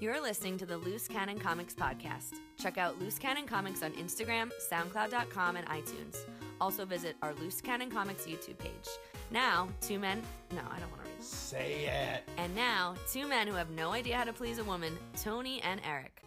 You're listening to the Loose Cannon Comics podcast. Check out Loose Cannon Comics on Instagram, SoundCloud.com, and iTunes. Also visit our Loose Cannon Comics YouTube page. Now, two men. No, I don't want to read. Say it. And now, two men who have no idea how to please a woman, Tony and Eric.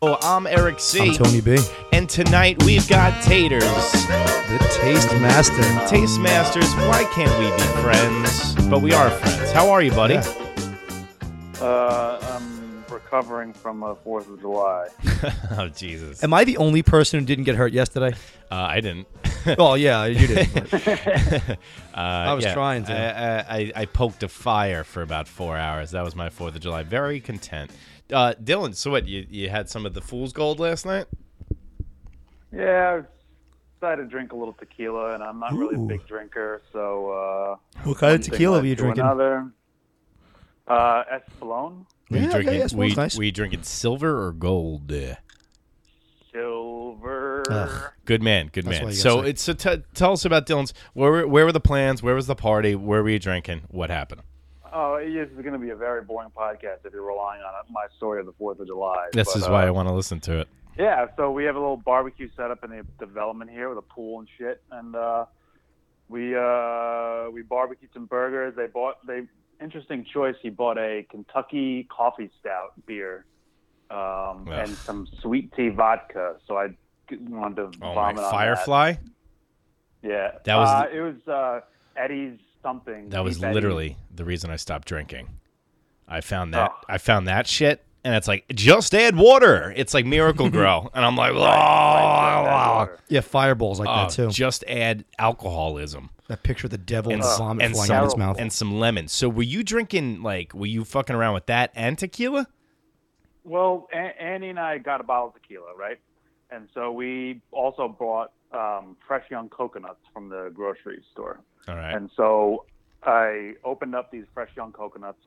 Oh, I'm Eric C. I'm Tony B. And tonight we've got taters. The Taste Master. Taste Masters, why can't we be friends? But we are friends. How are you, buddy? Yeah. Uh, I'm recovering from a Fourth of July. oh, Jesus. Am I the only person who didn't get hurt yesterday? Uh, I didn't. well, yeah, you did. Uh, I was yeah, trying to. I, I, I poked a fire for about four hours. That was my 4th of July. Very content. Uh, Dylan, so what? You, you had some of the Fool's Gold last night? Yeah, I decided to drink a little tequila, and I'm not really a Ooh. big drinker, so uh, what kind one of thing tequila led were you to drinking? Another. Uh, Espolón, Were you Yeah, drinking, yeah, yeah, smells were, you, nice. were you drinking silver or gold? Uh, silver. Ugh. Good man, good That's man. why you So gotta say- it's so t- tell us about Dylan's. Where were, where were the plans? Where was the party? Where were you drinking? What happened? Oh, this is going to be a very boring podcast if you're relying on my story of the Fourth of July. This but, is why uh, I want to listen to it. Yeah, so we have a little barbecue set up in the development here with a pool and shit, and uh, we uh, we barbecued some burgers. They bought they interesting choice. He bought a Kentucky coffee stout beer um, and some sweet tea vodka. So I wanted to Oh vomit my Firefly! That. Yeah, That was uh, the- it was uh, Eddie's something. That was Beef Eddie's. literally the reason I stopped drinking. I found that Oh. I found that shit, and it's like just add water. It's like Miracle-Gro, and I'm like, oh, Right, wow. Yeah, fireballs like Oh, that too. just add alcoholism That picture of the devil and, and vomit and flying some out of his mouth. and some lemon. So were you drinking like were you fucking around with that and tequila? Well, A- Andy and I got a bottle of tequila, right? And so we also bought um, fresh young coconuts from the grocery store. All right. And so I opened up these fresh young coconuts,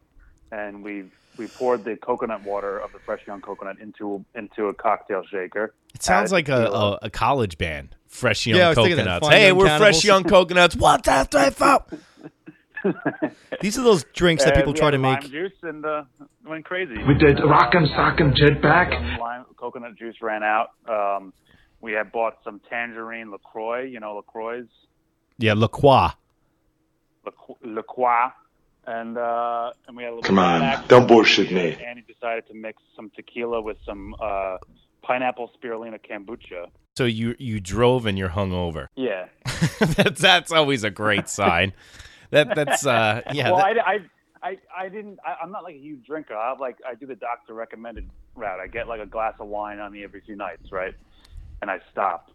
and we we poured the coconut water of the fresh young coconut into into a cocktail shaker. It sounds like a, a, a college band. Fresh young Yeah, I was thinking that. coconuts. Hey, Young we're Cannibals. fresh young coconuts. One, two, three, four. These are those drinks that people we try had to lime make. juice and uh, went crazy. We did Rock'em Sock'em Jetpack. Lime, coconut juice ran out. Um, we had bought some tangerine Lacroix. You know Lacroix. Yeah, La Croix. La- La Croix, and uh, and we had a little. Come on, don't bullshit me. Andy decided to mix some tequila with some uh, pineapple spirulina kombucha. So you you drove and you're hungover. Yeah. that's that's always a great sign. That that's uh yeah. well, that- I, I, I, I didn't. I, I'm not like a huge drinker. I have like I do the doctor recommended route. I get like a glass of wine on me every few nights, right? And I stop.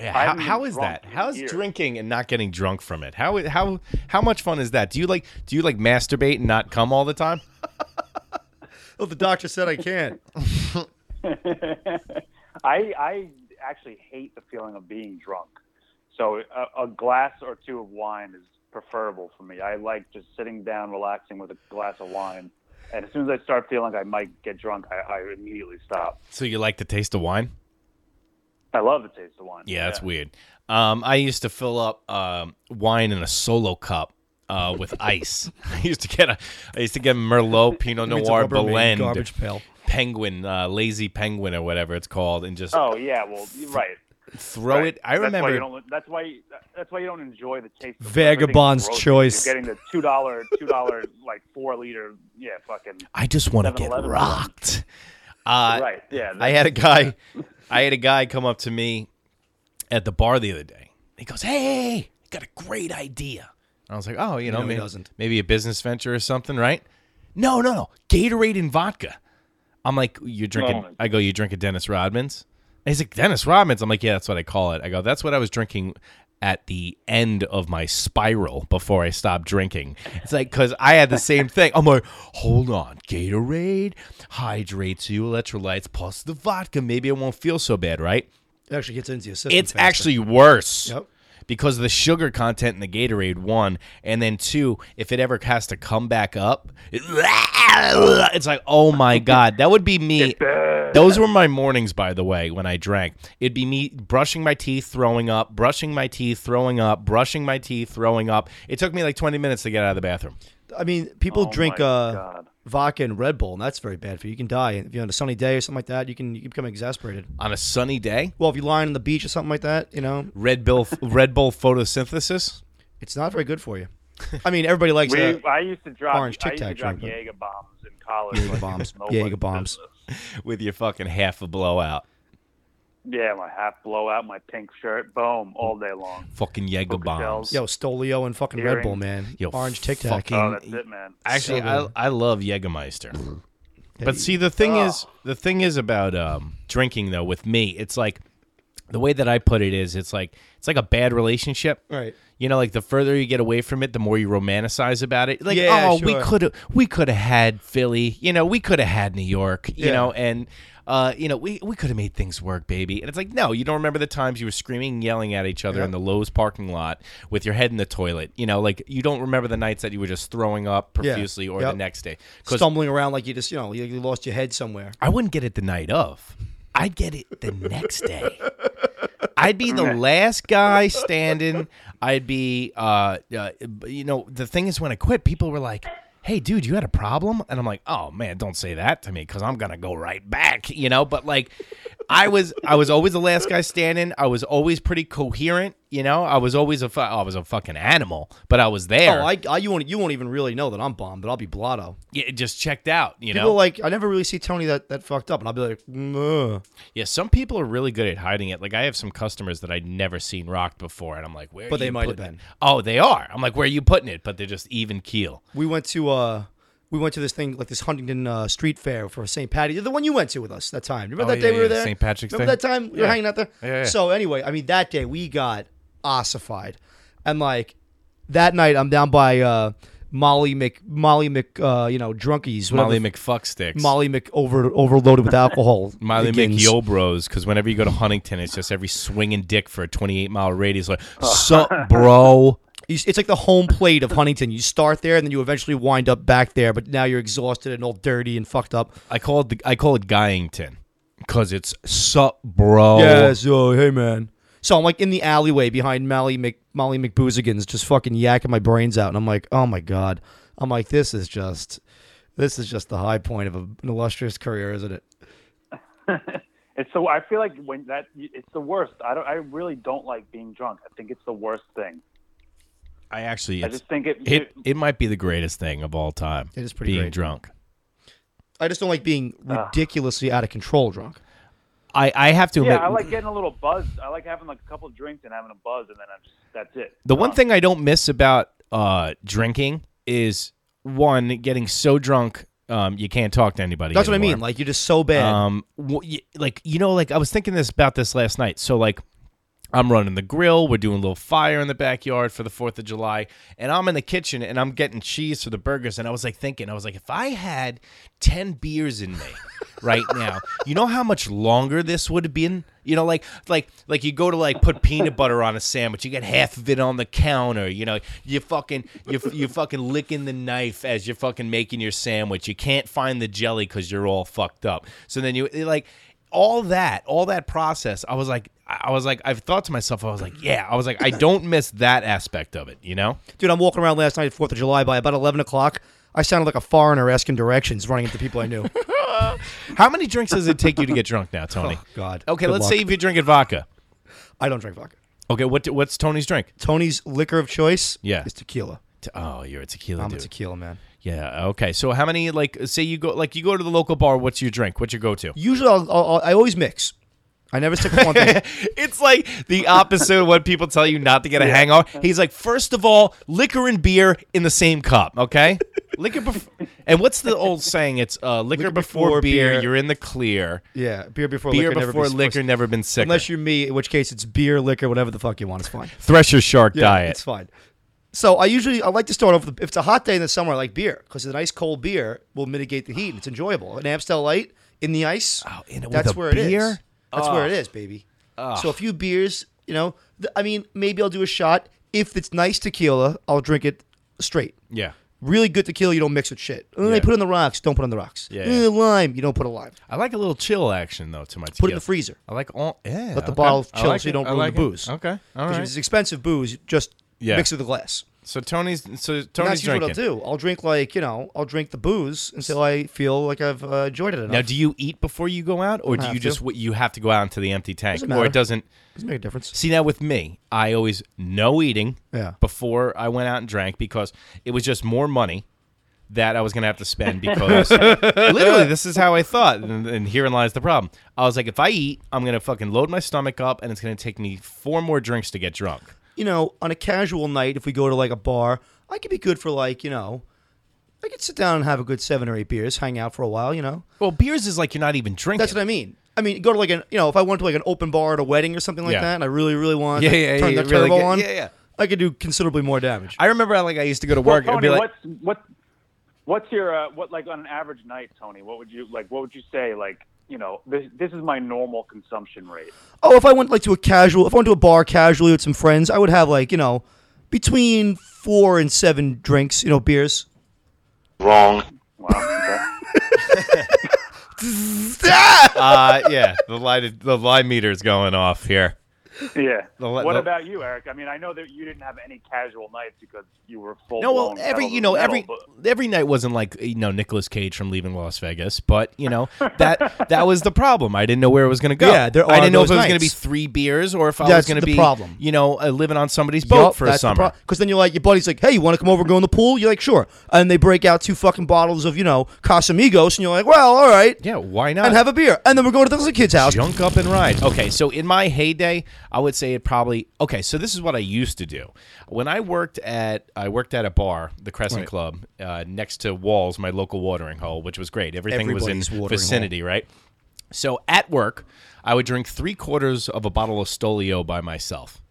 Yeah, how, haven't how been is drunk that? How is years. drinking and not getting drunk from it? How how how much fun is that? Do you like do you like masturbate and not come all the time? well, the doctor said I can't. I I actually hate the feeling of being drunk. So a, a glass or two of wine is preferable for me. I like just sitting down, relaxing with a glass of wine. And as soon as I start feeling I might get drunk, I, I immediately stop. So you like the taste of wine? I love the taste of wine. Yeah, that's weird. Um, I used to fill up um, wine in a solo cup uh, with ice. I used to get a I used to get Merlot, Pinot Noir, Rubbermaid Blend, garbage pail. Penguin, uh, Lazy Penguin, or whatever it's called, and just Oh yeah, well, you're right. throw right. it. I That's remember. Why you don't, that's why. That's why you don't enjoy the taste. Of Vagabond's choice. You're getting the two dollar, two dollar, like four liter. Yeah, fucking. I just want to get rocked. Uh, right. Yeah. I had a guy, I had a guy come up to me at the bar the other day. He goes, "Hey, I got a great idea." I was like, "Oh, you know, No, he maybe, doesn't. maybe a business venture or something, right?" No, no, no, Gatorade and vodka. I'm like, "You're drinking?" Oh. I go, "You drinking Dennis Rodman's?" And he's like, "Dennis Rodman's." I'm like, "Yeah, that's what I call it." I go, "That's what I was drinking." At the end of my spiral before I stopped drinking. It's like, because I had the same thing. I'm like, hold on, Gatorade hydrates you, electrolytes, plus the vodka. Maybe I won't feel so bad, right? It actually gets into your system. It's faster. actually worse. Yep. Because of the sugar content in the Gatorade, one, and then two, if it ever has to come back up, it- it's like, oh my god, that would be me. Those were my mornings, by the way, when I drank. It'd be me brushing my teeth, throwing up, brushing my teeth, throwing up, brushing my teeth, throwing up. It took me like 20 minutes to get out of the bathroom. I mean, people Oh drink uh, God. vodka and Red Bull, and that's very bad for you. You can die if you're on a sunny day or something like that. You can you can become exasperated. On a sunny day, Well, if you're lying on the beach or something like that, you know, Red Bull, Red Bull photosynthesis. it's not very good for you. I mean, everybody likes We, uh, I used to drop. orange Tic Tac drop drink, Jaeger bombs in college. Jaeger like, bombs. nobody's Jaeger bombs. business. with your fucking half a blowout. Yeah, my half blowout, my pink shirt, boom, all day long. Fucking Jaeger Hookah bombs. yo Stolio and fucking Red Bull, man. Yo, Orange Tic Tac. fucking- Oh, that's it, man. Actually, So I, good. I love Jägermeister. But see, the thing is, the thing is about um, drinking though. With me, it's like the way that I put it is, it's like it's like a bad relationship. Right. You know, like the further you get away from it, the more you romanticize about it. Like, Yeah, oh, we could have, we could have had Philly. You know, we could have had New York. You Yeah. know, and uh, you know, we we could have made things work, baby. And it's like, no, you don't remember the times you were screaming, and yelling at each other in the Lowe's parking lot with your head in the toilet. You know, like you don't remember the nights that you were just throwing up Yeah. profusely or the Yep. next day. Stumbling around like you just you know you, you lost your head somewhere. I wouldn't get it the night of. I'd get it the next day. I'd be the last guy standing. I'd be, uh, uh, you know, the thing is, when I quit, people were like, "Hey, dude, you had a problem," and I'm like, "Oh man, don't say that to me, because I'm gonna go right back," you know. But like, I was, I was always the last guy standing. I was always pretty coherent, you know. I was always a, fu- I was a fucking animal, but I was there. Oh, I, I you won't you won't even really know that I'm bombed, but I'll be blotto. yeah, it just checked out, you People know. like I never really see Tony that that fucked up, and I'll be like, uh. Yeah, some people are really good at hiding it. Like I have some customers that I'd never seen rocked before, and I'm like, where? But are they you might have been. it? Oh, they are. I'm like, where are you putting it? But they're just even keel. we went to uh we went to this thing like this Huntington uh, Street Fair for St. Patty, the one you went to with us that time. Remember Oh, that day yeah, we were there? St. Patrick's Day. Remember Day? that time we were hanging out there? Yeah, yeah. So anyway, I mean that day we got ossified, and like that night I'm down by uh Molly Mc Molly Mc uh you know drunkies Molly McFuck sticks. Molly Mc over overloaded with alcohol. Molly begins. McYobros, because whenever you go to Huntington, it's just every swinging dick for a 28 mile radius. Like, sup, bro? You- It's like the home plate of Huntington. You start there, and then you eventually wind up back there. But now you're exhausted and all dirty and fucked up. I call it the, I call it Guyington, because it's sup, bro. Yeah, so hey man. So I'm like in the alleyway behind Molly Mc Molly McBoozigans, just fucking yakking my brains out, and I'm like, oh my god. I'm like, this is just, this is just the high point of an illustrious career, isn't it? It's so I feel like when that it's the worst. I don't. I really don't like being drunk. I think it's the worst thing. I actually, I just think it. it it might be the greatest thing of all time. It is pretty being great. drunk. I just don't like being ridiculously out of control drunk. I, I have to yeah, admit, I like getting a little buzz. I like having like a couple of drinks and having a buzz, and then I'm just that's it. The one thing I don't miss about uh, drinking is one getting so drunk um, you can't talk to anybody. That's what I anymore. mean. Like you're just so bad. Um, wh- y- like you know, like I was thinking this about this last night. So like. I'm running the grill. We're doing a little fire in the backyard for the 4th of July. And I'm in the kitchen and I'm getting cheese for the burgers. And I was like thinking, I was like, if I had 10 beers in me right now, you know how much longer this would have been? You know, like, like, like you go to like put peanut butter on a sandwich, you get half of it on the counter. You know, you fucking, you you fucking licking the knife as you're fucking making your sandwich. You can't find the jelly because you're all fucked up. So then you like, all that, all that process, I was like, I was like, I've thought to myself, I was like, yeah, I was like, I don't miss that aspect of it, you know? Dude, I'm walking around last night Fourth of July. By about eleven o'clock, I sounded like a foreigner asking directions, running into people I knew. How many drinks does it take you to get drunk now, Tony? Oh, God. Okay, Good let's luck. say if you're drinking vodka. I don't drink vodka. Okay, what what's Tony's drink? Tony's liquor of choice, Yeah. is tequila. Oh, you're a tequila I'm dude. a tequila man. Yeah. Okay. So how many like say you go like you go to the local bar? What's your drink? What's your go-to? Usually, I'll, I'll, I always mix. I never stick with one thing. it's like the opposite of what people tell you not to get a hangover. He's like, first of all, liquor and beer in the same cup, okay? liquor before, and what's the old saying? It's uh, liquor, Liquor before, before beer, beer. You're in the clear. Yeah, beer before Beer liquor. never before be- liquor, never been sick. Unless you're me, in which case it's beer, liquor, whatever the fuck you want. It's fine. Thresher Shark Yeah, diet. It's fine. So I usually I like to start off with if it's a hot day in the summer, I like beer because a nice cold beer will mitigate the heat. and It's enjoyable. An Amstel Light in the ice. Oh, in it that's where it beer? is. That's where it is, baby. So a few beers, you know. Th- I mean, maybe I'll do a shot. If it's nice tequila, I'll drink it straight. Yeah. Really good tequila, you don't mix with shit. Yeah. They put it in the rocks. Don't put it in the rocks. Yeah, Uh, yeah. lime, you don't put a lime. I like a little chill action though to my tequila. Put it in the freezer. I like all. Yeah. Let the okay. bottle chill like so you don't ruin like the it. booze. Okay. All Because it's expensive booze. Just Yeah. mix it with a glass. So Tony's. So And Tony's that's usually drinking. what I'll do. I'll drink like you know, I'll drink the booze until I feel like I've uh, enjoyed it enough. Now, do you eat before you go out, or do have you to. just w- you have to go out into the empty tank, Doesn't or matter. it doesn't? Doesn't make a difference. See now with me, I always no eating Yeah. before I went out and drank because it was just more money that I was going to have to spend because literally this is how I thought and, and herein lies the problem. I was like if I eat, I'm going to fucking load my stomach up and it's going to take me four more drinks to get drunk. You know, on a casual night, if we go to like a bar, I could be good for like you know, I could sit down and have a good seven or eight beers, hang out for a while. You know, Well, beers is like you're not even drinking. that's what I mean. I mean, go to like an you know, if I went to like an open bar at a wedding or something like Yeah. that, and I really really want Yeah, to yeah, turn yeah, the really turbo get- on, yeah, yeah. I could do considerably more damage. I remember like I used to go to Well, work and Tony, be like what's what what's your uh, what like on an average night, Tony? What would you like? What would you say? Like, you know, this this is my normal consumption rate. Oh, if I went like to a casual, if I went to a bar casually with some friends, I would have like you know, between four and seven drinks, you know, beers. Wrong. Wow. Okay. uh yeah, the light the line meter is going off here. Yeah. The- what the- about you, Eric? I mean, I know that you didn't have any casual nights because you were full. No, well, every you know the every metal, every night wasn't like you know Nicolas Cage from Leaving Las Vegas, but you know that that was the problem. I didn't know where it was going to go. Yeah, there I didn't know if it was going to be three beers or if I was going to the be problem. You know, uh, living on somebody's boat for a summer. Because then you're like, your buddy's like, hey, you want to come over and go in the pool? You're like, sure. And they break out two fucking bottles of, you know, Casamigos, and you're like, well, all right. yeah, why not? And have a beer. And then we're going to the kid's house. Junk up and ride. Okay, so in my heyday, I would say it probably. Okay, so this is what I used to do. When I worked at, I worked at a bar, the Crescent Right. Club, uh, next to Walls, my local watering hole, which was great. Everything Everybody's was in watering vicinity, right? So at work, I would drink three quarters of a bottle of Stolio by myself.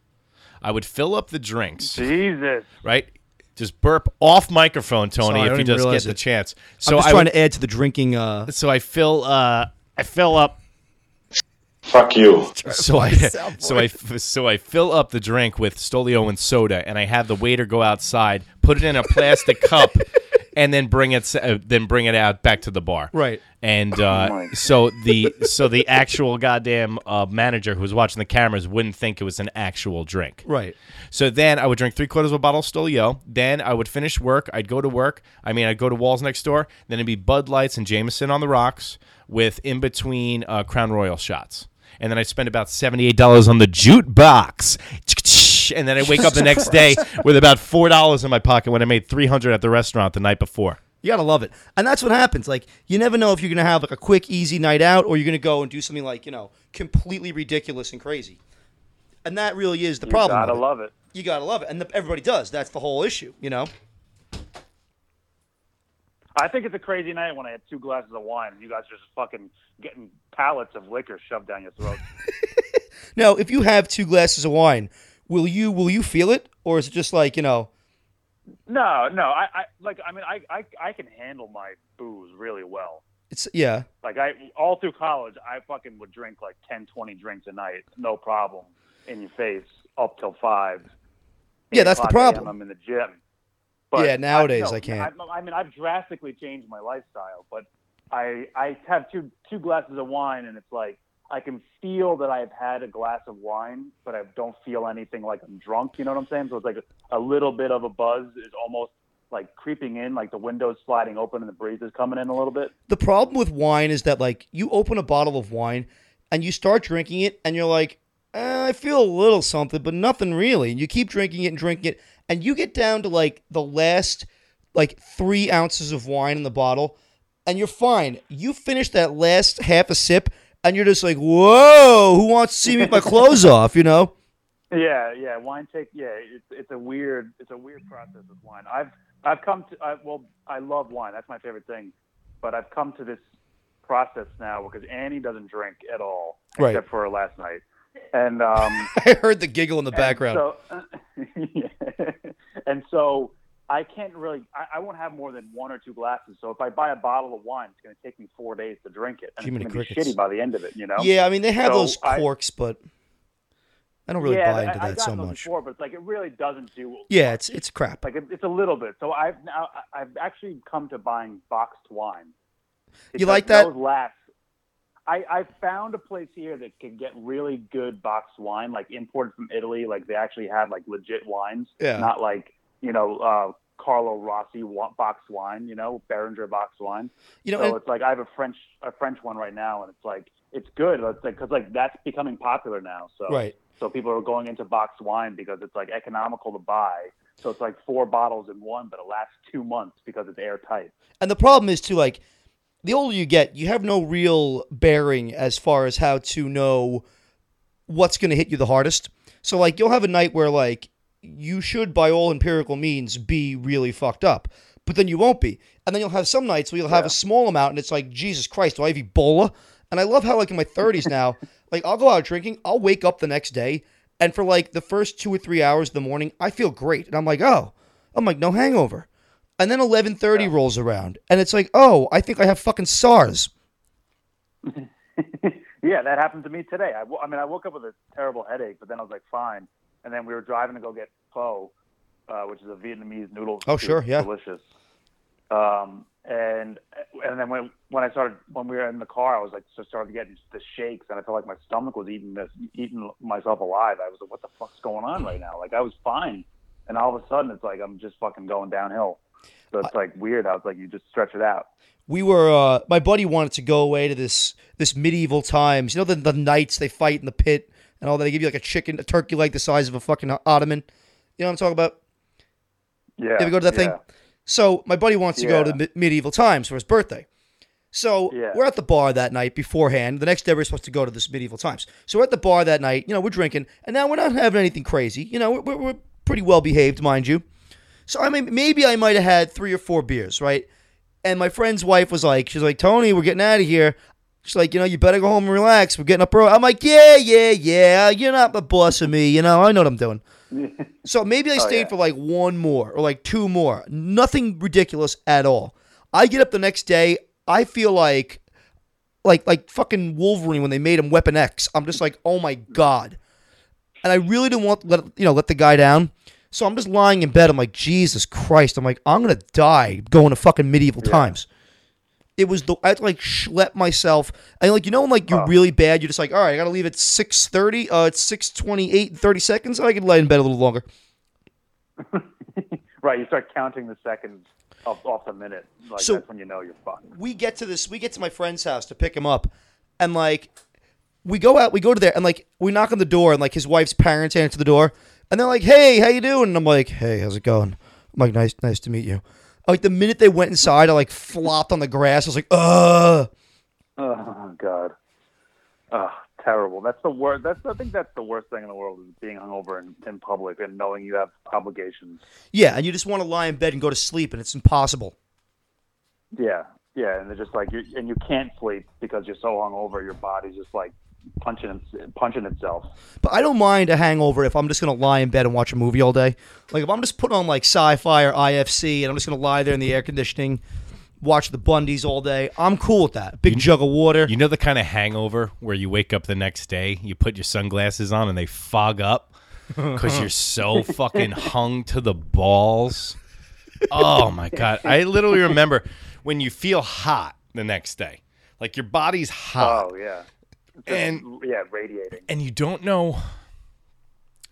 I would fill up the drinks, Jesus. right? Just burp off microphone, Tony, Sorry, if you just get realize the chance. So So I'm just I trying would, to add to the drinking. Uh, so I fill, uh, I fill up Fuck you. so I so I so I fill up the drink with Stolio and soda, and I have the waiter go outside, put it in a plastic cup, and then bring it uh, then bring it out back to the bar. Right. And uh, my so the so the actual goddamn uh, manager who was watching the cameras wouldn't think it was an actual drink. right. So then I would drink three quarters of a bottle of Stolio. Then I would finish work. I'd go to work. I mean, I'd go to Walls next door. Then it'd be Bud Lights and Jameson on the rocks with in between uh, Crown Royal shots. And then I'd spend about $78 on the jute box. And then I wake up the next day with about $4 in my pocket when I made 300 at the restaurant the night before. You gotta love it, and that's what happens. Like you never know if you're gonna have like a quick, easy night out, or you're gonna go and do something like you know completely ridiculous and crazy. And that really is the You problem. You gotta it. love it. You gotta love it, and the, everybody does. That's the whole issue, you know. I think it's a crazy night when I had two glasses of wine and you guys are just fucking getting pallets of liquor shoved down your throat. Now, if you have two glasses of wine, will you will you feel it, or is it just like you know? no, no. I, I like. I mean, I, I, I can handle my booze really well. It's yeah, Like I, all through college, I fucking would drink like 10, 20 drinks a night, no problem, in your face, up till five. Yeah, that's the problem. I'm in the gym. Yeah, nowadays no, I can't. I, I mean, I've drastically changed my lifestyle, but I, I have two, two glasses of wine, and it's like I can feel that I've had a glass of wine, but I don't feel anything like I'm drunk. You know what I'm saying? So it's like a, a little bit of a buzz is almost like creeping in, like the windows sliding open and the breeze is coming in a little bit. the problem with wine is that like you open a bottle of wine and you start drinking it and you're like eh, i feel a little something but nothing really and you keep drinking it and drinking it and you get down to like the last like three ounces of wine in the bottle and you're fine you finish that last half a sip and you're just like whoa who wants to see me with my clothes off you know Yeah, yeah. Wine take. Yeah, it's it's a weird it's a weird process with wine. I've I've come to I, well, I love wine. That's my favorite thing. But I've come to this process now because Annie doesn't drink at all, Right. except for last night. And um, i heard the giggle in the background And so, yeah. and so I can't really. I, I won't have more than one or two glasses. So if I buy a bottle of wine, it's going to take me four days to drink it, and Jiminy it's going to be crickets. shitty by the end of it. You know. yeah i mean they have So those I- corks but I don't really yeah, buy into I, I've that so much. Before, but like it really doesn't do. Yeah, it's it's crap. like it, it's a little bit. So I've now I've actually come to buying boxed wine. You like that? Those last. I I found a place here that can get really good boxed wine, like imported from Italy. Like they actually have like legit wines, Yeah. not like you know uh, Carlo Rossi boxed wine, you know Beringer boxed wine. You know, so and- it's like I have a French a French one right now, and it's like it's good. It's like because like that's becoming popular now. So Right. So people are going into boxed wine because it's like economical to buy. So it's like four bottles in one, but it lasts two months because it's airtight. And the problem is too, like, the older you get, you have no real bearing as far as how to know what's going to hit you the hardest. So, like, you'll have a night where, like, you should, by all empirical means, be really fucked up, but then you won't be. And then you'll have some nights where you'll have a small amount, and it's like, Jesus Christ, do I have Ebola? And I love how, like, in my 30s now, like, I'll go out drinking, I'll wake up the next day, and for like the first two or three hours of the morning, I feel great, and I'm like, oh, I'm like, no hangover. And then 11:30 rolls around, and it's like, oh, I think I have fucking SARS. yeah, that happened to me today. I, I mean, I woke up with a terrible headache, but then I was like, fine. And then we were driving to go get pho, uh, which is a Vietnamese noodle. Oh, soup. sure, yeah. delicious. Um, and and then when when I started when we were in the car, I was like, just started getting the shakes, and I felt like my stomach was eating this, eating myself alive. I was like, what the fuck's going on right now? Like I was fine, and all of a sudden, it's like I'm just fucking going downhill. So it's like weird how it's like you just stretch it out. We were, uh, my buddy wanted to go away to this this medieval times. You know the the knights they fight in the pit and all that. They give you like a chicken, a turkey leg the size of a fucking ottoman. You know what I'm talking about? Yeah. You ever go to that thing? yeah. So my buddy wants to go to Yeah. me- medieval times for his birthday. So Yeah. we're at the bar that night beforehand. The next day we're supposed to go to this medieval times. So we're at the bar that night. You know, we're drinking, and now we're not having anything crazy. You know, we're, we're pretty well behaved, mind you. So I mean, maybe I might have had three or four beers, right? And my friend's wife was like, she's like, Tony, we're getting out of here. She's like, you know, you better go home and relax. We're getting up early. I'm like, yeah, yeah, yeah. You're not the boss of me. You know, I know what I'm doing. So maybe I oh, stayed yeah. for like one more or like two more. Nothing ridiculous at all. I get up the next day. I feel like, like, like fucking Wolverine when they made him Weapon X. I'm just like, oh my god. And I really didn't want let you know let the guy down. So I'm just lying in bed. I'm like, Jesus Christ. I'm like, I'm gonna die going to fucking medieval times. It was the I had to like schlep myself. And like you know when like you're really bad, you're just like, all right, I gotta leave at six thirty. Uh, it's six twenty eight and thirty seconds. I can lay in bed a little longer. Right, you start counting the seconds off, off the minute. Like So- that's when you know you're fucked. we get to this we get to my friend's house to pick him up and like we go out we go to there and like we knock on the door and like his wife's parents answer the door and they're like hey how you doing and i'm like hey how's it going i'm like nice nice to meet you like the minute they went inside i like flopped on the grass i was like ugh Oh God. Oh, terrible. That's the worst. That's I think that's the worst thing in the world is being hungover in, in public and knowing you have obligations. yeah and you just want to lie in bed and go to sleep and it's impossible Yeah, yeah, and they're just like you and you can't sleep because you're so hungover. Your body's just like punching punching itself. But I don't mind a hangover if I'm just gonna lie in bed and watch a movie all day. Like if I'm just putting on like sci-fi or IFC and I'm just gonna lie there in the air conditioning, watch the Bundys all day. I'm cool with that. Big jug of water. You know the kind of hangover where you wake up the next day, you put your sunglasses on, and they fog up because you're so fucking hung to the balls. Oh my god! I literally remember when you feel hot the next day, like your body's hot, Oh yeah, Just, And- yeah, radiating. and you don't know.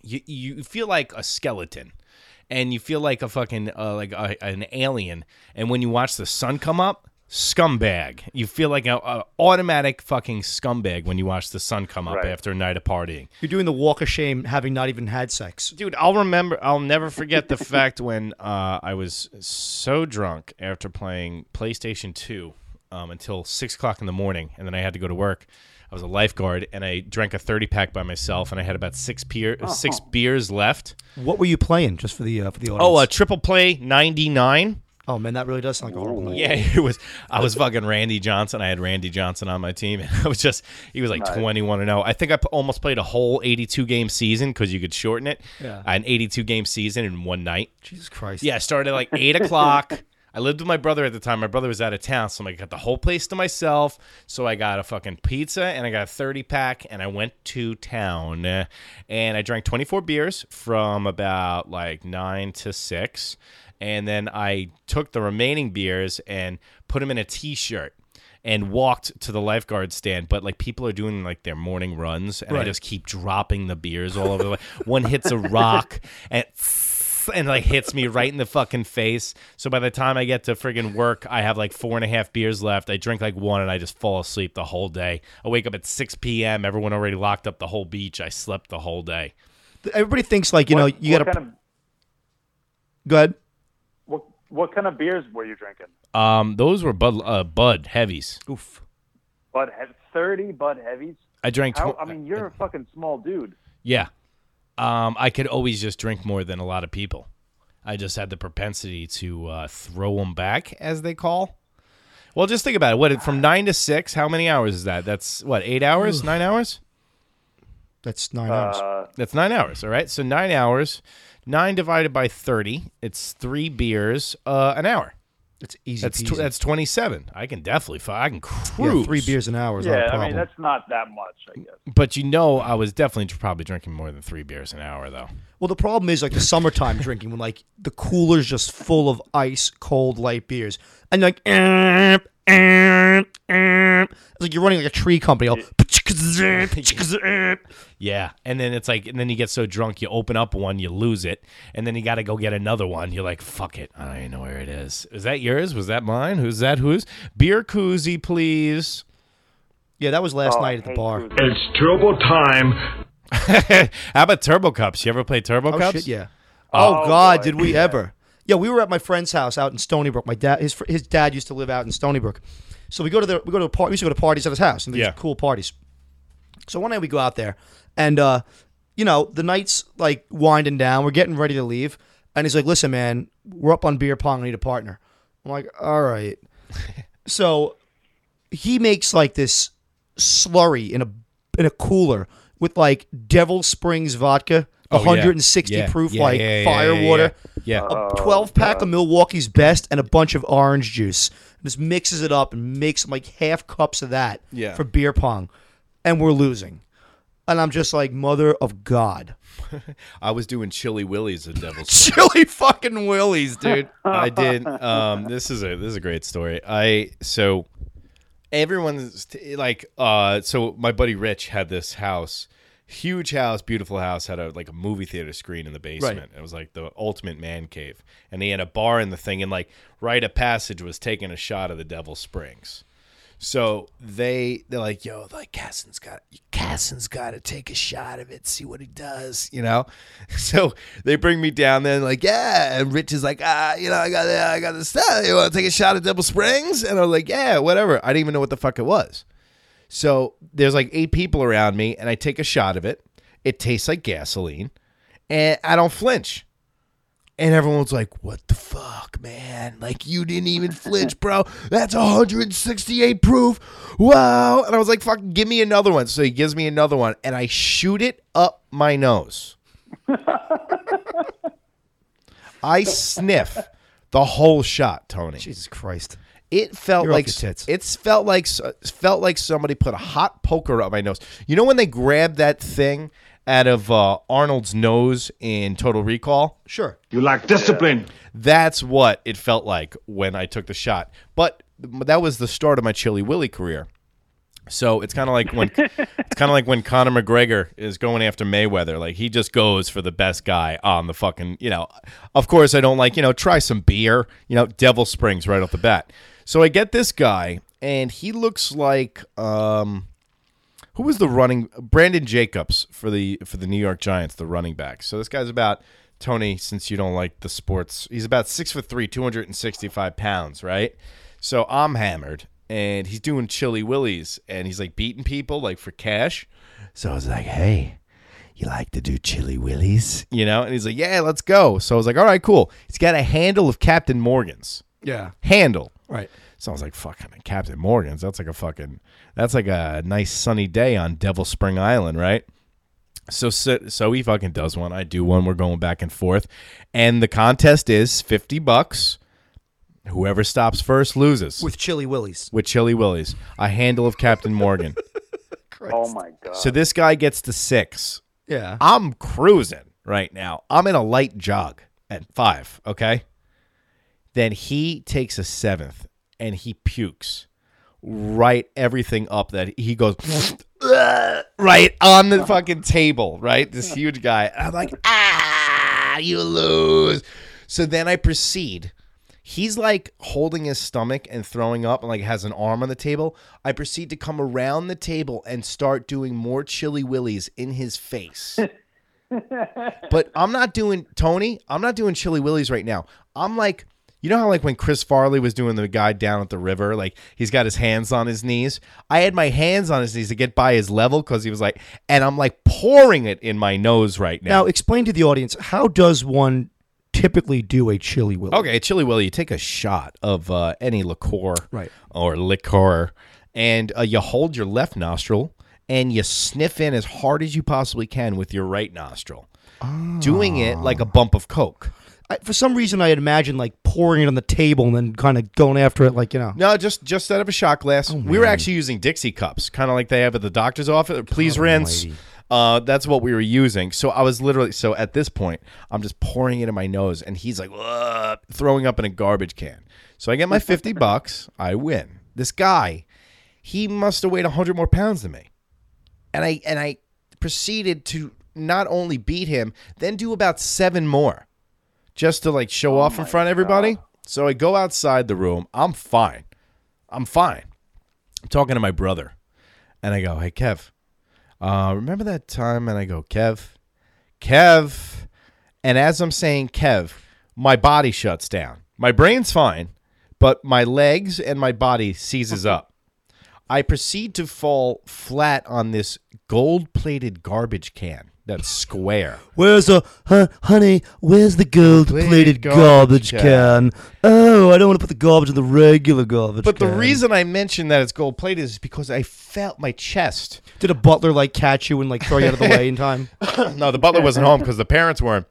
You you feel like a skeleton, and you feel like a fucking uh, like a, an alien. And when you watch the sun come up, scumbag. You feel like a, a automatic fucking scumbag when you watch the sun come up Right. after a night of partying. You're doing the walk of shame having not even had sex. Dude, I'll remember. I'll never forget the fact when uh, I was so drunk after playing PlayStation Two um, until six o'clock in the morning, and then I had to go to work. I was a lifeguard, and I drank a thirty pack by myself, and I had about six beer, six beers left. What were you playing just for the uh, for the audience? Oh, a triple play ninety nine. oh man, that really does sound like a horrible night. Yeah, it was. I was fucking Randy Johnson. I had Randy Johnson on my team, and I was just. He was like Nice. twenty one and zero. I think I p- almost played a whole eighty two game season because you could shorten it. Yeah. an eighty two game season in one night. Jesus Christ. Yeah, I started at like eight o'clock. I lived with my brother at the time. My brother was out of town, so I got the whole place to myself. So I got a fucking pizza and I got a 30 pack, and I went to town. And I drank 24 beers from about like 9 to 6. And then I took the remaining beers and put them in a t shirt and walked to the lifeguard stand. But like people are doing like their morning runs, and I just keep dropping the beers all over the way. One hits a rock and and like hits me right in the fucking face. So by the time I get to friggin' work, I have like four and a half beers left. I drink like one and I just fall asleep the whole day. I wake up at 6 p.m. Everyone already locked up the whole beach. I slept the whole day. Everybody thinks like you know you got to kind of go ahead. what, what kind of beers were you drinking? Um, those were Bud uh, Bud heavies. Oof. Bud he- thirty Bud heavies. I drank. How, tw- I mean, you're a fucking small dude. Yeah. Um, I could always just drink more than a lot of people. I just had the propensity to uh, throw them back, as they call. Well, just think about it. What from nine to six? How many hours is that? That's what eight hours? Nine hours? That's nine hours. Uh, That's nine hours. All right. So nine hours, nine divided by thirty. It's three beers, uh, an hour. It's easy. That's tw- that's twenty seven. I can definitely. Fi- I can yeah, cruise. three beers an hour is not a yeah, I mean that's not that much, I guess. But you know, I was definitely probably drinking more than three beers an hour, though. Well, the problem is like the summertime drinking when like the cooler's just full of ice cold light beers, and like, eh, eh, eh. it's like you're running like a tree company. all, Yeah, and then it's like, and then you get so drunk, you open up one, you lose it, and then you got to go get another one. You're like, fuck it, I don't even know where it is. Is that yours? Was that mine? Who's that? Who's beer koozie, please? yeah, that was last Oh, night at the bar. cruising. It's turbo time. How about Turbo Cups? You ever play Turbo Oh Cups? shit, yeah. Oh, Oh, God, boy. did we ever? Yeah, we were at my friend's house out in Stony Brook. My dad, his his dad used to live out in Stony Brook, so we go to the we go to a party. We used to go to parties at his house and these Yeah. cool parties. So one night we go out there, and uh, you know the night's like winding down. We're getting ready to leave, and he's like, "Listen, man, we're up on beer pong. I need a partner." I'm like, "All right." so he makes like this slurry in a in a cooler with like Devil Springs vodka, Oh, 160 Yeah. proof, Yeah, like yeah, yeah, fire water, Yeah. a 12 pack of Milwaukee's best, and a bunch of orange juice. Just mixes it up and makes like half cups of that Yeah. for beer pong, and we're losing. And I'm just like, mother of God. I was doing Chili Willies at Devil's. Chili fucking Willies, dude. I did. Um, this is a this is a great story. I so everyone's t- like uh so my buddy Rich had this house, huge house, beautiful house, had a like a movie theater screen in the basement. It was like the ultimate man cave, and he had a bar in the thing, and like right of passage was taking a shot of the Devil Springs. So they they're like, yo, like Casson's got Casson's got to take a shot of it, see what he does, you know. So they bring me down there, and like, yeah, and Rich is like, ah, you know, I got I got this stuff. You want to take a shot at Devil Springs? And I'm like, yeah, whatever. I didn't even know what the fuck it was. So there's like eight people around me, and I take a shot of it. It tastes like gasoline, and I don't flinch. And everyone's like, "What the fuck, man? Like you didn't even flinch, bro. That's 168 proof. Wow!" And I was like, "Fucking give me another one." So he gives me another one, and I shoot it up my nose. I sniff the whole shot, Tony. Jesus Christ. It felt You're like it's felt like felt like somebody put a hot poker up my nose. You know when they grab that thing out of uh, Arnold's nose in Total Recall? Sure. You lack discipline. That's what it felt like when I took the shot. But that was the start of my Chili Willy career. So it's kind of like when it's kind of like when Conor McGregor is going after Mayweather. Like he just goes for the best guy on the fucking. You know, of course I don't like you know try some beer. You know, Devil Springs right off the bat. So I get this guy, and he looks like um, who was the running Brandon Jacobs for the for the New York Giants, the running back. So this guy's about Tony. Since you don't like the sports, he's about six foot three, two hundred and sixty five pounds, right? So I'm hammered, and he's doing chili willies, and he's like beating people like for cash. So I was like, hey. You like to do chili willies, you know? And he's like, "Yeah, let's go." So I was like, "All right, cool." He's got a handle of Captain Morgan's Yeah. handle, Right. So I was like, fucking Captain Morgan's. That's like a fucking, that's like a nice sunny day on Devil Spring Island, right? So, so, so he fucking does one. I do one. We're going back and forth. And the contest is 50 bucks Whoever stops first loses. with Chili Willies. with Chili Willies, a handle of Captain Morgan. Oh my god. so this guy gets to six. Yeah. I'm cruising right now. I'm in a light jog at five. Okay. Then he takes a seventh and he pukes right everything up that he goes right on the fucking table. Right, this huge guy. I'm like, ah, you lose. So then I proceed. He's like holding his stomach and throwing up and like has an arm on the table. I proceed to come around the table and start doing more chili willies in his face. but I'm not doing Tony, I'm not doing chili willies right now. I'm like you know how like when Chris Farley was doing the guy down at the river, like he's got his hands on his knees. I had my hands on his knees to get by his level because he was like, and I'm like pouring it in my nose right now. Now explain to the audience how does one typically do a Chili Willy? Okay, a Chili Willy, you take a shot of uh, any liqueur Right. or liqueur, and uh, you hold your left nostril and you sniff in as hard as you possibly can with your right nostril, doing it like a bump of Coke. I, for some reason, I had imagined like pouring it on the table and then kind of going after it, like you know. No, just just out of a shot glass. we were actually using Dixie cups, kind of like they have at the doctor's office. Please rinse. almighty. Uh, that's what we were using. So I was literally so at this point, I'm just pouring it in my nose, and he's like "Ugh," throwing up in a garbage can. So I get my fifty bucks. I win. This guy, he must have weighed hundred more pounds than me, and I and I proceeded to not only beat him, then do about seven more just to like show off in front of everybody. So I go outside the room. I'm fine. I'm fine. I'm talking to my brother, and I go, "Hey, Kev, uh, remember that time?" And I go, "Kev, Kev," and as I'm saying, "Kev," my body shuts down. My brain's fine, but my legs and my body seizes up. I proceed to fall flat on this gold-plated garbage can that's square. Where's the huh, honey? Where's the gold-plated garbage garbage can? can? Oh, I don't want to put the garbage in the regular garbage. Can. But the reason I mentioned that it's gold plated is because I felt my chest. did a butler like catch you and like throw you out of the way in time? no, the butler wasn't home because the parents weren't.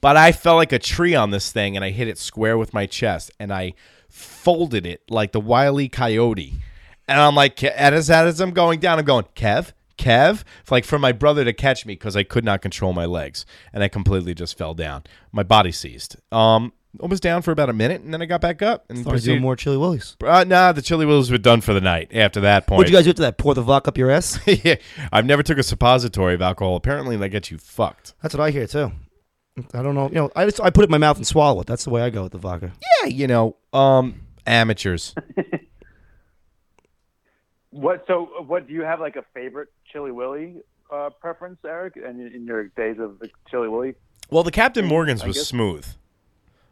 But I felt like a tree on this thing, and I hit it square with my chest, and I folded it like the wily coyote. And I'm like, as, as I'm going down, I'm going, Kev, Kev, like for my brother to catch me because I could not control my legs, and I completely just fell down. My body seized. Um, I was down for about a minute, and then I got back up and Started proceeded. doing more Chili Willies. Uh, nah, the chili willies were done for the night. After that point, What'd you guys do after that? Pour the vodka up your ass? yeah, I've never took a suppository of alcohol. Apparently, they get you fucked. That's what I hear too. I don't know. You know, I just I put it in my mouth and swallow it. That's the way I go with the vodka. Yeah, you know, um, amateurs. What? So, what do you have like a favorite Chili Willy uh, preference, Eric? And in, in your days of the Chili Willy, Well, the Captain Morgan's I was guess- smooth.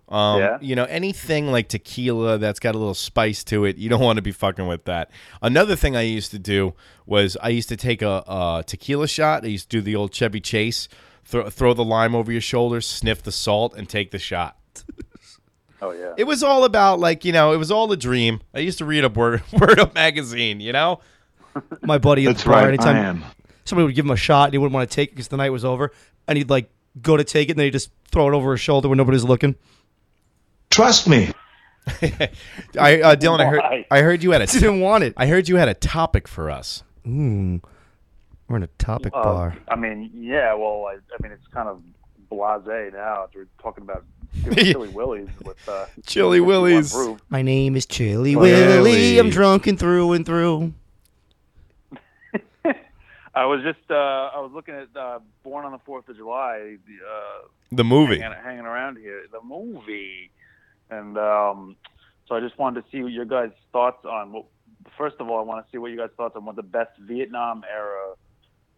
Um, Yeah? You know, anything like tequila that's got a little spice to it, you don't want to be fucking with that. Another thing I used to do was I used to take a, a tequila shot. I used to do the old Chevy Chase, throw, throw the lime over your shoulder, sniff the salt, and take the shot. oh yeah, It was all about like you know, it was all a dream. I used to read a word word up magazine, you know. My buddy at That's the bar, right, anytime I am. somebody would give him a shot and he wouldn't want to take it because the night was over, and he'd like go to take it and then he'd just throw it over his shoulder when nobody's looking. Trust me. I uh, Dylan, I heard I heard you had a He didn't want it. I heard you had a topic for us. Mm. We're in a topic Uh, bar. I mean, yeah. Well, I, I mean, it's kind of blasé now. We're talking about doing Chili Willies with uh, Chili Willies. My name is Chili Willy. Willy. I'm drunk and through and through. I was just uh, I was looking at uh, Born on the Fourth of July, the, uh, The movie. hanging, hanging around here, the movie, and um, so I just wanted to see what your guys' thoughts on. Well, first of all, I want to see what you guys' thoughts on what the best Vietnam era,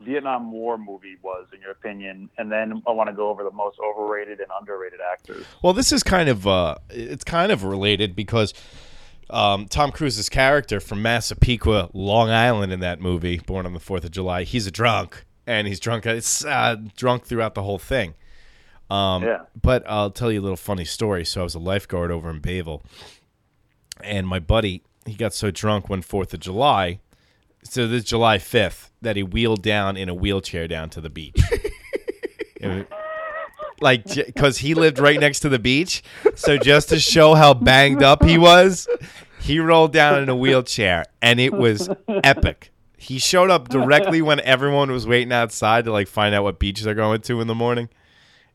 Vietnam War movie was in your opinion, and then I want to go over the most overrated and underrated actors. Well, this is kind of uh, it's kind of related because um, Tom Cruise's character from Massapequa, Long Island, in that movie, Born on the Fourth of July, he's a drunk and he's drunk. It's uh, drunk throughout the whole thing. Um, Yeah. But I'll tell you a little funny story. So I was a lifeguard over in Bayville, and my buddy he got so drunk one Fourth of July, so this July fifth, that he wheeled down in a wheelchair down to the beach. like because he lived right next to the beach. So just to show how banged up he was, he rolled down in a wheelchair, and it was epic. He showed up directly when everyone was waiting outside to like find out what beach they're going to in the morning.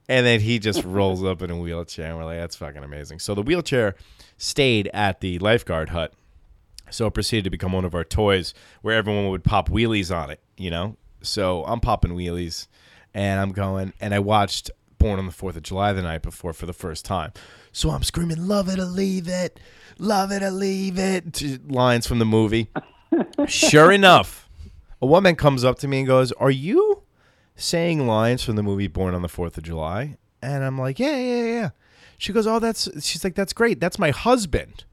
And then he just rolls up in a wheelchair, and we're like, that's fucking amazing. So the wheelchair stayed at the lifeguard hut. So it proceeded to become one of our toys where everyone would pop wheelies on it, you know? So I'm popping wheelies and I'm going, and I watched Born on the 4th of July the night before for the first time. So I'm screaming, love it or leave it, love it or leave it, to lines from the movie. sure enough, a woman comes up to me and goes, Are you saying lines from the movie Born on the 4th of July? And I'm like, Yeah, yeah, yeah. She goes, Oh, that's, she's like, That's great. That's my husband.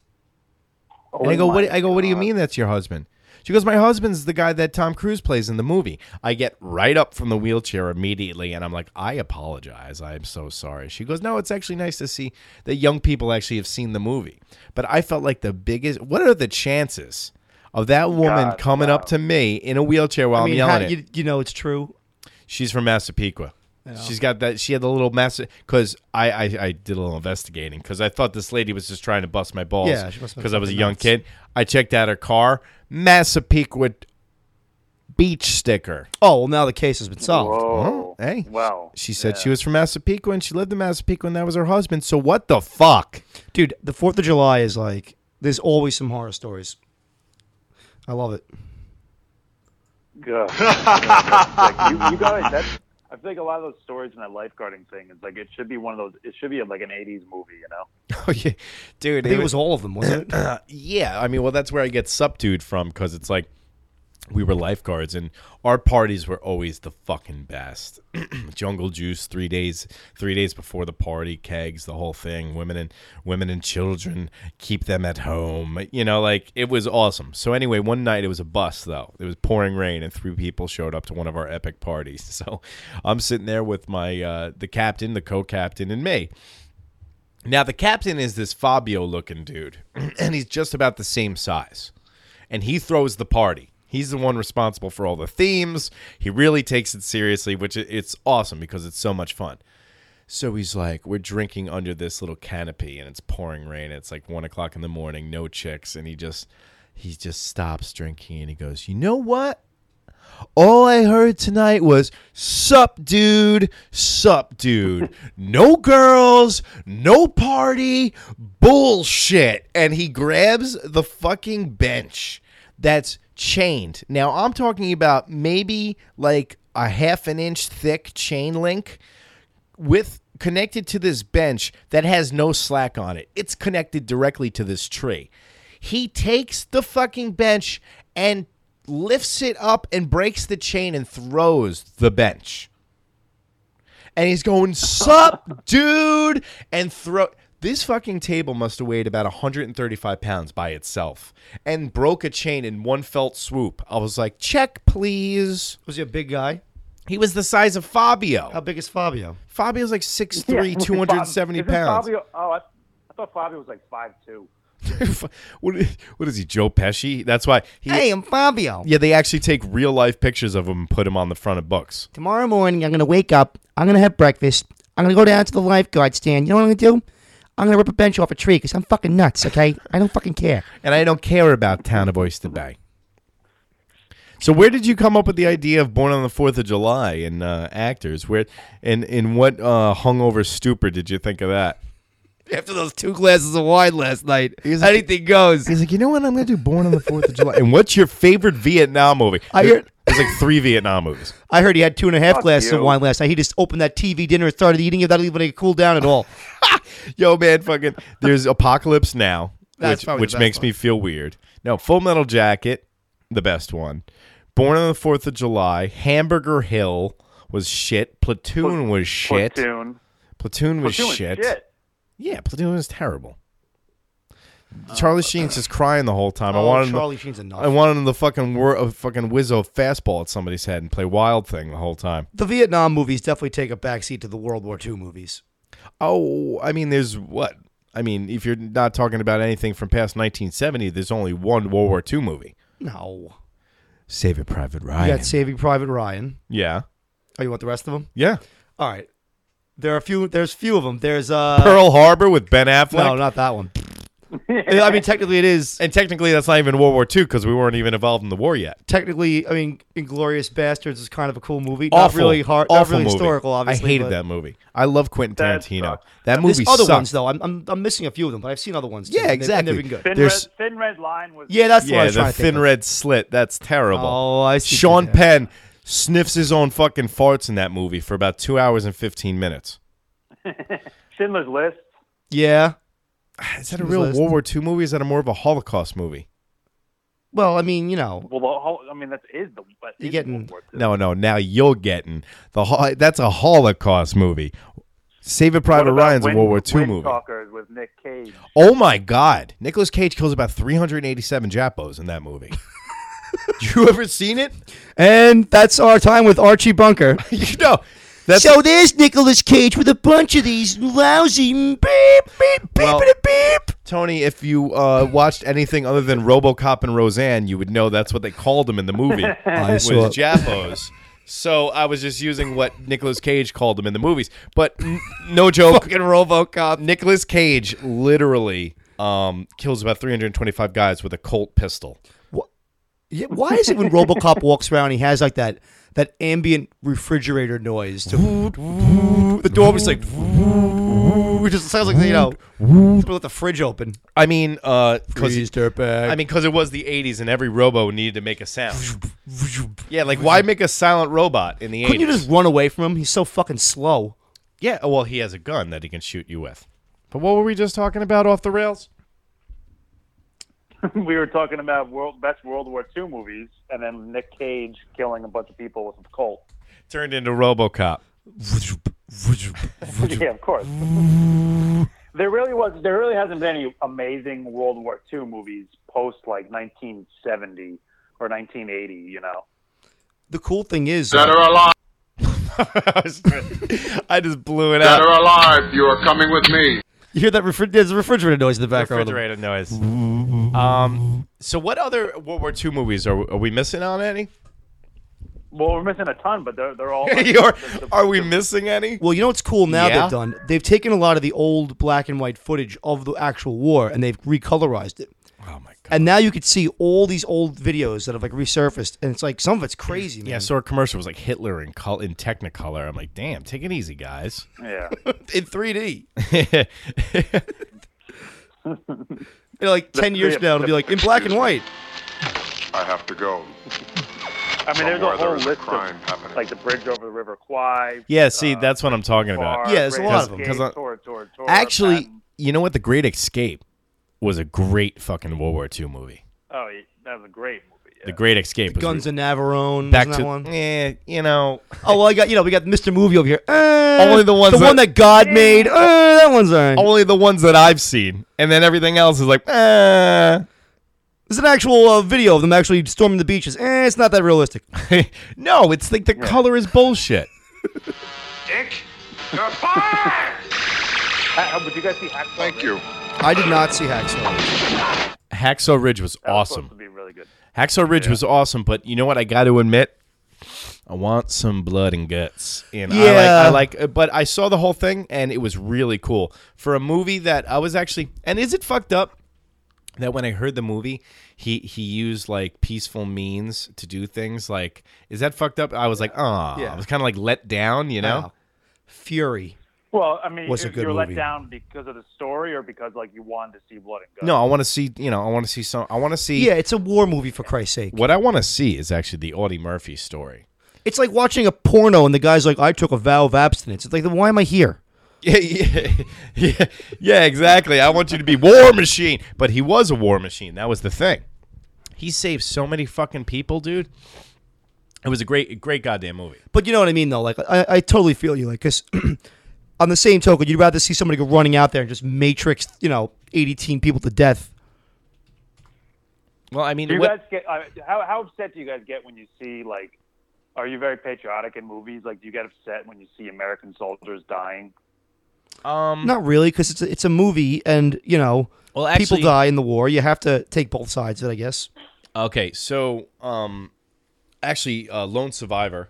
And I oh go, Oh my what? I go, what do you mean that's your husband? She goes, my husband's the guy that Tom Cruise plays in the movie. I get right up from the wheelchair immediately, and I'm like, I apologize. I'm so sorry. She goes, no, it's actually nice to see that young people actually have seen the movie. But I felt like the biggest. What are the chances of that woman God, coming wow. up to me in a wheelchair while I I'm mean, yelling how- you, you know it's true. She's from Massapequa. She's got that. She had the little mess because I, I I did a little investigating because I thought this lady was just trying to bust my balls. Yeah, she must have been because I was a young nuts. kid. I checked out her car, Massapequa beach sticker. Oh, well, now the case has been solved. Whoa. Oh, hey. Wow. She said Yeah. she was from Massapequa and she lived in Massapequa and that was her husband. So what the fuck? Dude, the 4th of July is like, there's always some horror stories. I love it. Good. like, you, you guys, that's, I feel a lot of those stories in that lifeguarding thing is like it should be one of those. It should be like an '80s movie, you know? Oh yeah, dude. I think it was all of them, wasn't it? Uh, yeah, I mean, well, that's where I get subdued from because it's like we were lifeguards and our parties were always the fucking best. Jungle juice, three days, three days before the party, kegs, the whole thing. Women and women and children, keep them at home. You know, like it was awesome. So anyway, one night it was a bus though. It was pouring rain and three people showed up to one of our epic parties. So I'm sitting there with my uh, the captain, the co-captain, and me. Now the captain is this Fabio looking dude, and he's just about the same size. And he throws the party. He's the one responsible for all the themes. He really takes it seriously, which it's awesome because it's so much fun. So he's like, we're drinking under this little canopy, and it's pouring rain. It's like one o'clock in the morning, no chicks, and he just he just stops drinking, and he goes, you know what? All I heard tonight was sup dude, sup dude. No girls, no party, bullshit. And he grabs the fucking bench that's chained. Now I'm talking about maybe like a half an inch thick chain link with connected to this bench that has no slack on it. It's connected directly to this tree. He takes the fucking bench and lifts it up and breaks the chain and throws the bench. And he's going, "Sup, dude?" and throw this fucking table must have weighed about 135 pounds by itself and broke a chain in one felt swoop. I was like, "Check, please." Was he a big guy? He was the size of Fabio. How big is Fabio? Fabio's like 6'3", Yeah. 270 Isn't pounds. Fabio, oh, I, I thought Fabio was like five two. what, what is he, Joe Pesci? That's why he. Hey, I'm Fabio. Yeah, they actually take real life pictures of him and put him on the front of books. Tomorrow morning, I'm going to wake up. I'm going to have breakfast. I'm going to go down to the lifeguard stand. You know what I'm going to do? I'm to rip a bench off a tree because I'm fucking nuts, okay? I don't fucking care. And I don't care about Town of Oyster Bay. So where did you come up with the idea of Born on the Fourth of July and uh, actors? Where in in what uh, hungover stupor did you think of that? After those two glasses of wine last night, He's like- anything goes. He's like, you know what? I'm gonna do Born on the Fourth of July. And what's your favorite Vietnam movie? I heard- There's like three Vietnam movies. I heard he had two and a half Fuck glasses of wine last night. He just opened that TV dinner and started eating it without even letting it cool down at all. Yo, man, fucking. There's Apocalypse Now, That's which, probably the which best makes one. me feel weird. No, Full Metal Jacket, the best one. Born on the Fourth of July. Hamburger Hill was shit. Platoon was shit. Platoon. Platoon was Platoon was shit. shit. Yeah, Platoon was terrible. Charlie Sheen's just crying the whole time. I oh, wanted him. Charlie To, Sheen's enough. I wanted him to fucking wor- uh, fucking wizzo fastball at somebody's head and play Wild Thing the whole time. the Vietnam movies definitely take a backseat to the World War II movies. Oh, I mean, there's what? I mean, if you're not talking about anything from past 1970, there's only one World War II movie. No. Save It Private You Ryan. got Saving Private Ryan. yeah, Oh, you want the rest of them? yeah. All right. There are a few. There's few of them. There's uh. Pearl Harbor with Ben Affleck. no, not that one. I mean, technically it is. And technically, that's not even World War II because we weren't even involved in the war yet. Technically, I mean, Inglourious Basterds is kind of a cool movie. Awful, not really hard. Not awful really movie. historical. Obviously, I hated but that movie. I love Quentin That Tarantino. sucks. That There's movie other sucked. ones though. I'm, I'm I'm missing a few of them, but I've seen other ones. Too, Yeah, and they've- and exactly. they've been good. Thin There's- red, thin red line was. Yeah, that's what I Yeah, was trying the to think thin of. red slit. That's terrible. Oh, I see. Sean Penn sniffs his own fucking farts in that movie for about two hours and fifteen minutes. Schindler's List. Yeah. Is that a real List. World War II movie? Is that a more of a Holocaust movie? Well, I mean, you know, Well, the whole, I mean, that is the. That You're is getting- World War II. No, no. Now you're getting the ho- that's a Holocaust movie. Saving What Private about Ryan's a World War II Wind movie. Talkers with Nick Cage. Oh my God! Nicholas Cage kills about 387 Japos in that movie. you ever seen it? and that's our time with Archie Bunker. you know, that's so there's Nicolas Cage with a bunch of these lousy beep beep beep Well- beep beep. Tony. If you uh, watched anything other than RoboCop and Roseanne, you would know that's what they called them in the movie. I was saw- Japos. So I was just using what Nicolas Cage called them in the movies. But n- no joke, Fucking RoboCop. Nicolas Cage literally um, kills about 325 guys with a Colt pistol. Yeah, why is it when RoboCop walks around, he has like that that ambient refrigerator noise? To, the door was like, it just sounds like you know, let the fridge open. I mean, uh, because dirtbag. I mean, because it was the '80s and every robo needed to make a sound. yeah, like why make a silent robot in the couldn't you just run away from him? He's so fucking slow. Yeah, oh, well, he has a gun that he can shoot you with. But what were we just talking about off the rails? we were talking about world best World War II movies, and then Nick Cage killing a bunch of people with a Colt. Turned into RoboCop. yeah, of course. there really was. There really hasn't been any amazing World War II movies post like 1970 or 1980. You know. The cool thing is, Dead or alive, I just blew it dead out. or alive, you are coming with me. you hear that refri- there's a refrigerator noise in the background. Refrigerator noise. Um. So, what other World War II movies are, are we missing on any? Well, we're missing a ton, but they're they're all. You're- are we missing any? Well, you know what's cool now Yeah? they've done? They've taken a lot of the old black and white footage of the actual war and they've recolorized it. Oh my god. And now you could see all these old videos that have like resurfaced, and it's like some of it's crazy, man. Yeah, I saw a commercial. It was like Hitler in col- in Technicolor. I'm like, damn, take it easy, guys. Yeah. in 3D. You know, like ten years from now, it'll be like in black and white. I have to go. I mean, there's a whole there is a list crime of happening. like the bridge over the River Kwai. yeah, see, uh, that's what I'm talking about. Bar, Yeah, there's a Great lot of 'em. Escape, 'Cause I- Tora, Tora, Tora, Actually, Patton. you know what? The Great Escape was a great fucking World War II movie. oh, that was a great movie. Yeah. The Great Escape. was Guns re- of Navarone. back wasn't to that one. eh, you know, Oh well, I got you know we got Mr. Movie over here. Uh, Only the ones the that- one that God made. Uh, that one's alright. only the ones that I've seen, and then everything else is like, eh. There's an actual uh, video of them actually storming the beaches. Eh, it's not that realistic. no, it's like the color is bullshit. Dick, you're fired! Ha- uh, Would you guys see Hacksaw Thank Ridge? you. I did not see Hacksaw. Hacksaw Ridge was That was awesome. supposed to be really good. Hacksaw Ridge was awesome, but you know what? I got to admit, I want some blood and guts. And I like, I like, uh, but I saw the whole thing and it was really cool for a movie that I was actually. And is it fucked up that when I heard the movie, he he used like peaceful means to do things? Like, is that fucked up? I was like, oh, Yeah. I was kind of like let down, you know? Wow. Fury. Well, I mean, Was a good you're movie. let down because of the story or because like you wanted to see blood and guts. No, I want to see. You know, I want to see some. I want to see. Yeah, it's a war movie for Christ's sake. What I want to see is actually the Audie Murphy story. It's like watching a porno and the guy's like, "I took a vow of abstinence." It's like, then why am I here? Yeah, yeah, yeah, yeah, exactly. I want you to be War Machine, but he was a War Machine. That was the thing. He saved so many fucking people, dude. It was a great, great goddamn movie. But you know what I mean, though. Like, I, I totally feel you. Like, because on the same token, you'd rather see somebody go running out there and just matrix, you know, 18 people to death. Well, I mean, Do you what, guys get uh, how how upset do you guys get when you see like? Are you very patriotic in movies? Like, do you get upset when you see American soldiers dying? um, Not really, because it's a, it's a movie, and you know, well, actually, people die in the war. You have to take both sides of it, I guess. Okay, so um, actually, uh, Lone Survivor,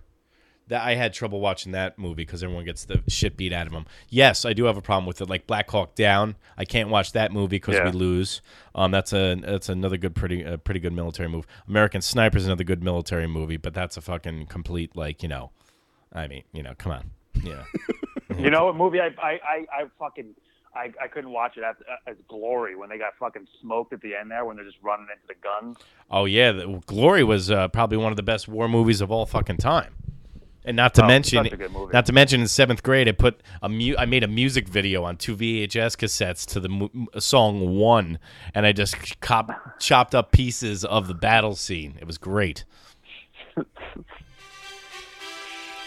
that I had trouble watching that movie because everyone gets the shit beat out of them. Yes, I do have a problem with it. Like Black Hawk Down, I can't watch that movie because Yeah. we lose. Um, that's a that's another good, pretty uh, pretty good military movie. American Sniper is another good military movie, but that's a fucking complete like you know, I mean you know, come on, yeah. You know what movie I I I, I fucking I, I couldn't watch it as, as Glory when they got fucking smoked at the end there when they're just running into the guns. Oh yeah, the, Glory was uh, probably one of the best war movies of all fucking time. And not to Oh, mention, a good movie. not to mention, in seventh grade, I put a mu- I made a music video on two VHS cassettes to the mu- song "One," and I just cop- chopped up pieces of the battle scene. It was great.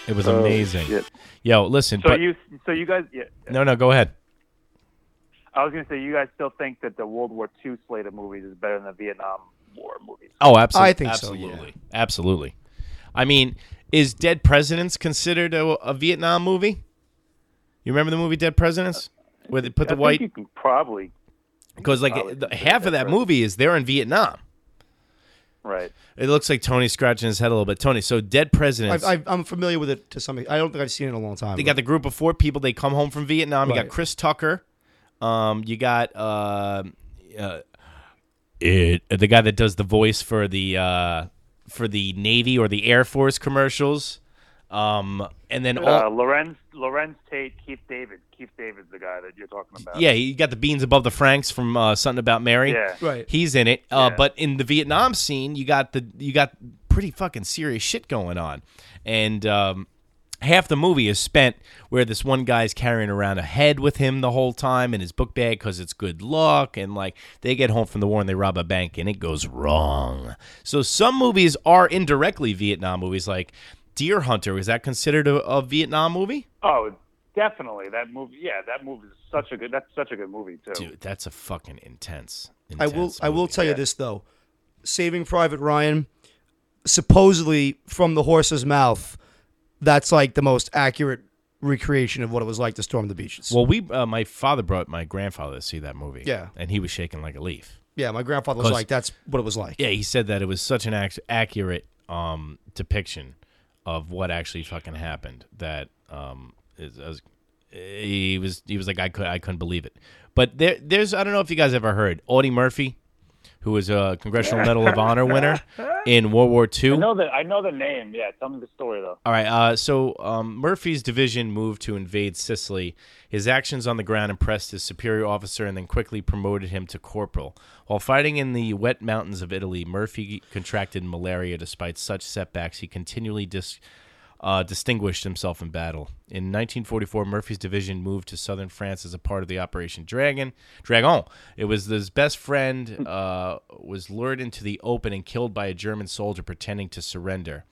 It was oh, amazing. Oh, shit. Yo, listen, So but you so you guys yeah, no, no, go ahead. I was gonna say you guys still think that the World War II slate of movies is better than the Vietnam War movies. Oh, absolutely. I think so, yeah. absolutely. Absolutely. I mean, is Dead Presidents considered a, a Vietnam movie? You remember the movie Dead Presidents? Where they put I the think white you can probably because like probably half of Dead that movie is they're in Vietnam. right. It looks like Tony's scratching his head a little bit. Tony, so Dead Presidents. I've, I've, I'm familiar with it to some. I don't think I've seen it in a long time. they got the group of four people. They come home from Vietnam. You got Chris Tucker. Um, you got uh, uh, it, the guy that does the voice for the uh, for the Navy or the Air Force commercials. Um, and then all, Uh, Larenz Larenz Tate, Keith David. Keith David's the guy that you're talking about. yeah, you got the beans above the Franks from uh, something about Mary. Yeah. Right. He's in it. Uh, Yeah. But in the Vietnam scene, you got the you got pretty fucking serious shit going on, and um, half the movie is spent where this one guy's carrying around a head with him the whole time in his book bag because it's good luck, and like they get home from the war and they rob a bank and it goes wrong. So some movies are indirectly Vietnam movies, like Deer Hunter. Is that considered a, a Vietnam movie? Oh, definitely that movie. Yeah, that movie is such a good. That's such a good movie too. Dude, that's a fucking intense. I will. intense I will movie. tell you this though, Saving Private Ryan, supposedly from the horse's mouth, that's like the most accurate recreation of what it was like to storm the beaches. Well, we uh, my father brought my grandfather to see that movie. Yeah. and he was shaking like a leaf. yeah, my grandfather was 'Cause- like, "That's what it was like." Yeah, he said that it was such an ac- accurate um, depiction of what actually fucking happened that um, is, is- he was he was like I could I couldn't believe it. But there there's I don't know if you guys ever heard Audie Murphy, who was a Congressional Medal of Honor winner in World War II. I know that. I know the name. Yeah, tell me the story though. All right. Uh, so um, Murphy's division moved to invade Sicily. His actions on the ground impressed his superior officer and then quickly promoted him to corporal. While fighting in the wet mountains of Italy, Murphy contracted malaria. Despite such setbacks, he continually dis- uh, distinguished himself in battle. In 1944, Murphy's division moved to southern France as a part of the Operation Dragon. Dragon. It was his best friend uh, was lured into the open and killed by a German soldier pretending to surrender.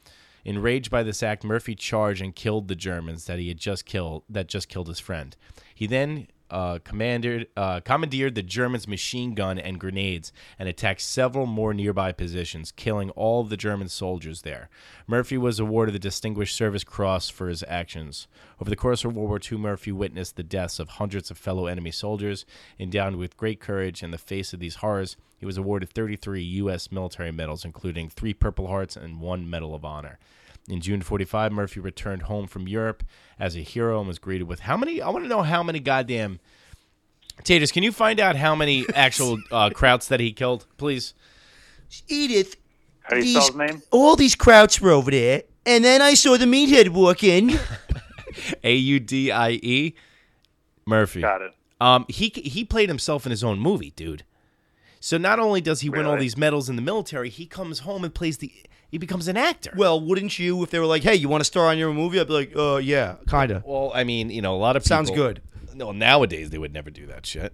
Enraged by this act, Murphy charged and killed the Germans that he had just killed that just killed his friend. He then uh, commanded, uh, commandeered the Germans' machine gun and grenades and attacked several more nearby positions, killing all of the German soldiers there. Murphy was awarded the Distinguished Service Cross for his actions. Over the course of World War II, Murphy witnessed the deaths of hundreds of fellow enemy soldiers. Endowed with great courage in the face of these horrors, he was awarded 33 U.S. military medals, including three Purple Hearts and one Medal of Honor. In June 45, Murphy returned home from Europe as a hero and was greeted with how many? I want to know how many goddamn. Tatus, can you find out how many actual uh, Krauts that he killed, please? Edith, How do you spell his name? all these krauts were over there, and then I saw the meathead walk in. A U D I E. Murphy. Got it. Um, he he played himself in his own movie, dude. So not only does he win all these medals in the military, he comes home and plays the. He becomes an actor. well, wouldn't you if they were like, "Hey, you want to star on your movie?" I'd be like, "Uh, yeah, kind of." Well, I mean, you know, a lot of people, Sounds good. No, nowadays they would never do that shit.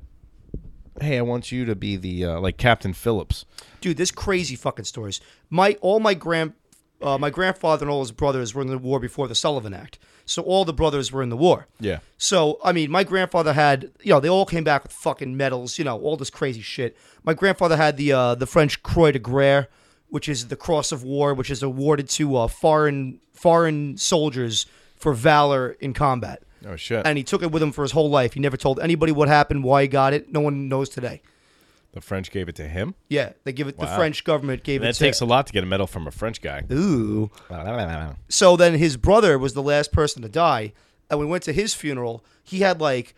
Hey, I want you to be the uh, like Captain Phillips. dude, there's crazy fucking stories. My all my grand uh, my grandfather and all his brothers were in the war before the Sullivan Act, so all the brothers were in the war. Yeah. So I mean, my grandfather had you know they all came back with fucking medals, you know, all this crazy shit. My grandfather had the uh, the French Croix de Guerre, which is the Cross of War, which is awarded to uh, foreign foreign soldiers for valor in combat. Oh shit. And he took it with him for his whole life. He never told anybody what happened, why he got it. No one knows today. The French gave it to him. Yeah, they give it. The French government gave That it. to takes a lot to get a medal from a French guy. Ooh. So then his brother was the last person to die, and we went to his funeral. He had like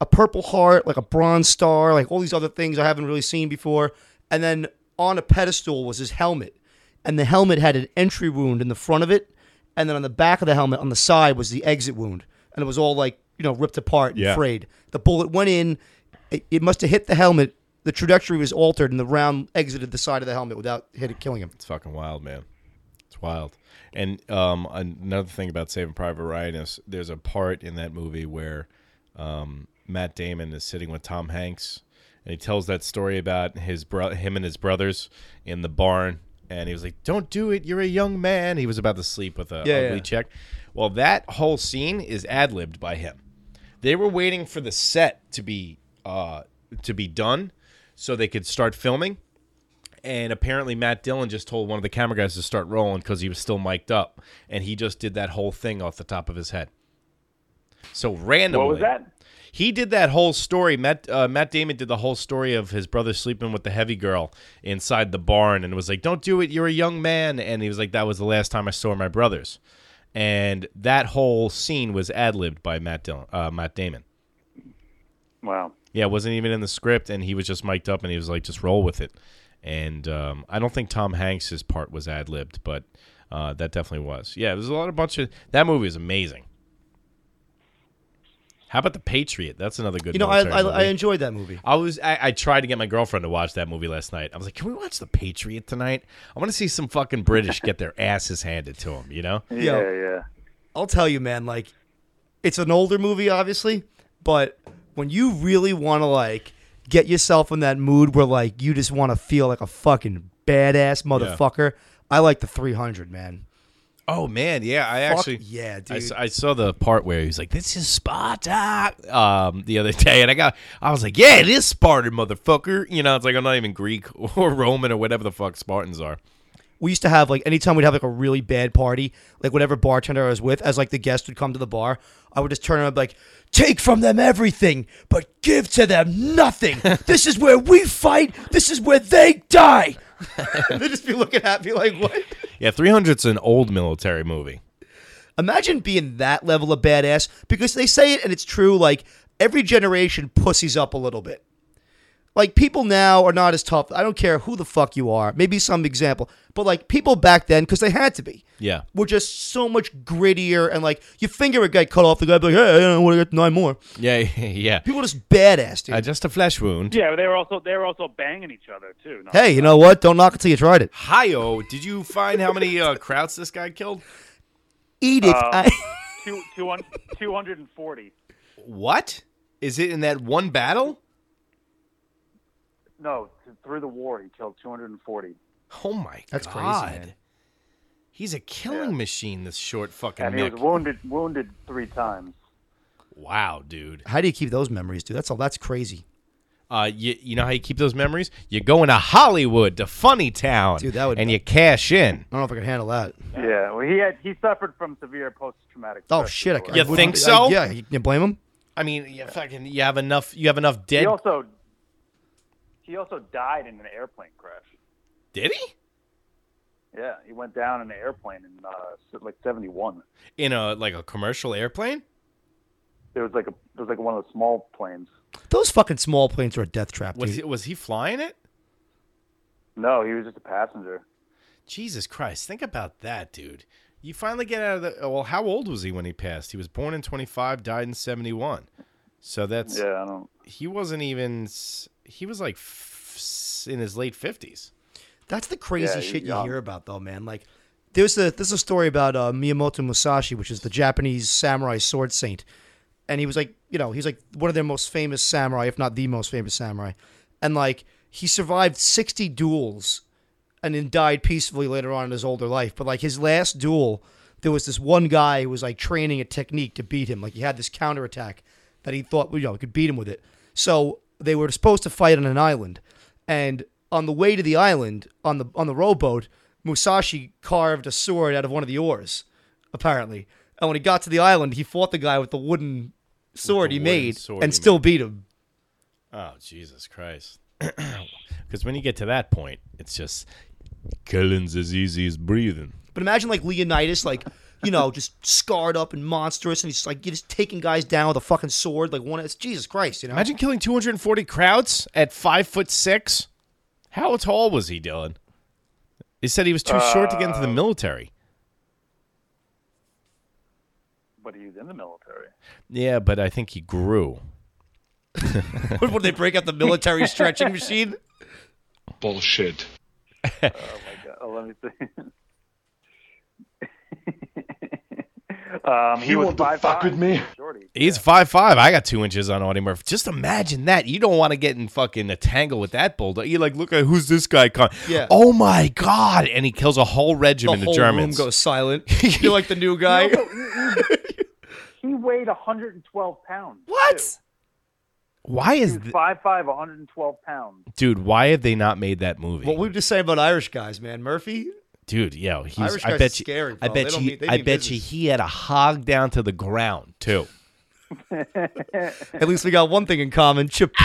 a Purple Heart, like a Bronze Star, like all these other things I haven't really seen before. And then on a pedestal was his helmet, and the helmet had an entry wound in the front of it, and then on the back of the helmet on the side was the exit wound, and it was all like you know ripped apart and Yeah. frayed. The bullet went in. It, it must have hit the helmet. The trajectory was altered, and the round exited the side of the helmet without hitting killing him. It's fucking wild, man. It's wild. And um, another thing about Saving Private Ryan is there's a part in that movie where um, Matt Damon is sitting with Tom Hanks, and he tells that story about his bro- him and his brothers in the barn, and he was like, "Don't do it. You're a young man." He was about to sleep with a Yeah, ugly yeah. chick. Well, that whole scene is ad libbed by him. They were waiting for the set to be uh, to be done so they could start filming and apparently Matt Dillon just told one of the camera guys to start rolling because he was still mic'd up, and he just did that whole thing off the top of his head. So randomly, What was that? He did that whole story. Matt uh, Matt Damon did the whole story of his brother sleeping with the heavy girl inside the barn, and was like, "Don't do it. You're a young man." And he was like, "That was the last time I saw my brothers." And that whole scene was ad libbed by Matt Dillon, uh, Matt Damon. Wow. Yeah, it wasn't even in the script, and he was just mic'd up, and he was like, just roll with it. And um, I don't think Tom Hanks's part was ad libbed, but uh, that definitely was. Yeah, there's a lot of bunch of that movie is amazing. How about the Patriot? That's another good. You know, I, I, movie. I enjoyed that movie. I was I, I tried to get my girlfriend to watch that movie last night. I was like, "Can we watch The Patriot tonight? I want to see some fucking British get their asses handed to them." You know? Yeah, Yo. yeah. I'll tell you, man, like it's an older movie, obviously, but when you really want to like get yourself in that mood where like you just want to feel like a fucking badass motherfucker, I like the 300, man. Oh man, yeah. I Fuck actually, yeah, I, dude. s- I saw the part where he was like, "This is Sparta," um, the other day, and I got, I was like, "Yeah, it is Spartan, motherfucker." You know, it's like I'm not even Greek or Roman or whatever the fuck Spartans are. we used to have like anytime we'd have like a really bad party, like whatever bartender I was with, as like the guest would come to the bar, I would just turn around and be like, take from them everything, but give to them nothing. this is where we fight. This is where they die. They'd just be looking at me like, what? Yeah, 300's an old military movie. Imagine being that level of badass because they say it and it's true. Like every generation pussies up a little bit. Like people now are not as tough. I don't care who the fuck you are. Maybe some example, but like people back then, because they had to be, Yeah, were just so much grittier and like you finger would get cut off the guy, be like, hey, I want to get nine more. yeah, yeah. People just badass, dude. Uh, just a flesh wound. Yeah, but they were also they were also banging each other too. No, hey, you know what? Don't knock it till you tried it. Hi-yo, did you find how many uh, Krauts this guy killed? Eat it. Um, I- two, two, hun- 240. What is it in that one battle? No, through the war, he killed 240. Oh my god. That's crazy, man. He's a killing Yeah. machine. This short fucking And he Mick. was wounded wounded three times. wow, dude. How do you keep those memories, dude? That's all. That's crazy, Uh, you, you know how you keep those memories? You go into Hollywood, to Funny Town, Dude, that would- and you cash in. I don't know if I can handle that. Yeah, well, he had he suffered from severe post traumatic. Oh shit! I, I You wouldn't- think I- so? yeah, you can blame him. I mean, you fucking, you have enough. You have enough dead. He also he also died in an airplane crash. Did he? Yeah, he went down in an airplane in uh, like '71. In a like a commercial airplane? It was like a it was like one of the small planes. Those fucking small planes are a death trap. Was he, was he flying it? No, he was just a passenger. Jesus Christ! Think about that, dude. You finally get out of the. Well, how old was he when he passed? He was born in 25, died in 71. So that's Yeah, I don't. he wasn't even. He was like f- s- in his late 50s. That's the crazy Yeah, shit you young. hear about, though, man. Like, there's a there's a story about uh, Miyamoto Musashi, which is the Japanese samurai sword saint, and he was like, you know, he's like one of their most famous samurai, if not the most famous samurai, and like he survived 60 duels, and then died peacefully later on in his older life. But like his last duel, there was this one guy who was like training a technique to beat him. Like he had this counterattack that he thought, you know, could beat him with it. So they were supposed to fight on an island, and on the way to the island on the on the rowboat, Musashi carved a sword out of one of the oars, apparently. And when he got to the island, he fought the guy with the wooden sword the he wooden made sword and he still made. beat him. Oh Jesus Christ! Because when you get to that point, it's just killing's as easy as breathing. But imagine like Leonidas, like you know, just scarred up and monstrous, and he's like just taking guys down with a fucking sword, like one. It's Jesus Christ, you know. Imagine killing 240 crowds at five foot six. How tall was he, Dylan? They said he was too short to get into the uh, military. But he's in the military. Yeah, but I think he grew. Would they break out the military stretching machine? Bullshit. Oh my god. Oh, let me see. Um, he You was want to five fuck with me? Shorty. He's five five. I got two inches on Audie Murphy. Just imagine that. You don't want to get in fucking a tangle with that bulldog. You're like, look at who's this guy? Con- Yeah. Oh my god! And he kills a whole The regiment whole of Germans. room goes silent. You're like the new guy. He weighed 112 pounds. what? why is, was th- 5'5", 112 pounds. dude? Why have they not made that movie? What we were just saying about Irish guys, man. Murphy. Dude, yo, he's. Irish I bet are you. scary, I bet They you. mean- I mean bet you he had a hog down to the ground too. At least we got one thing in common. Chappelle.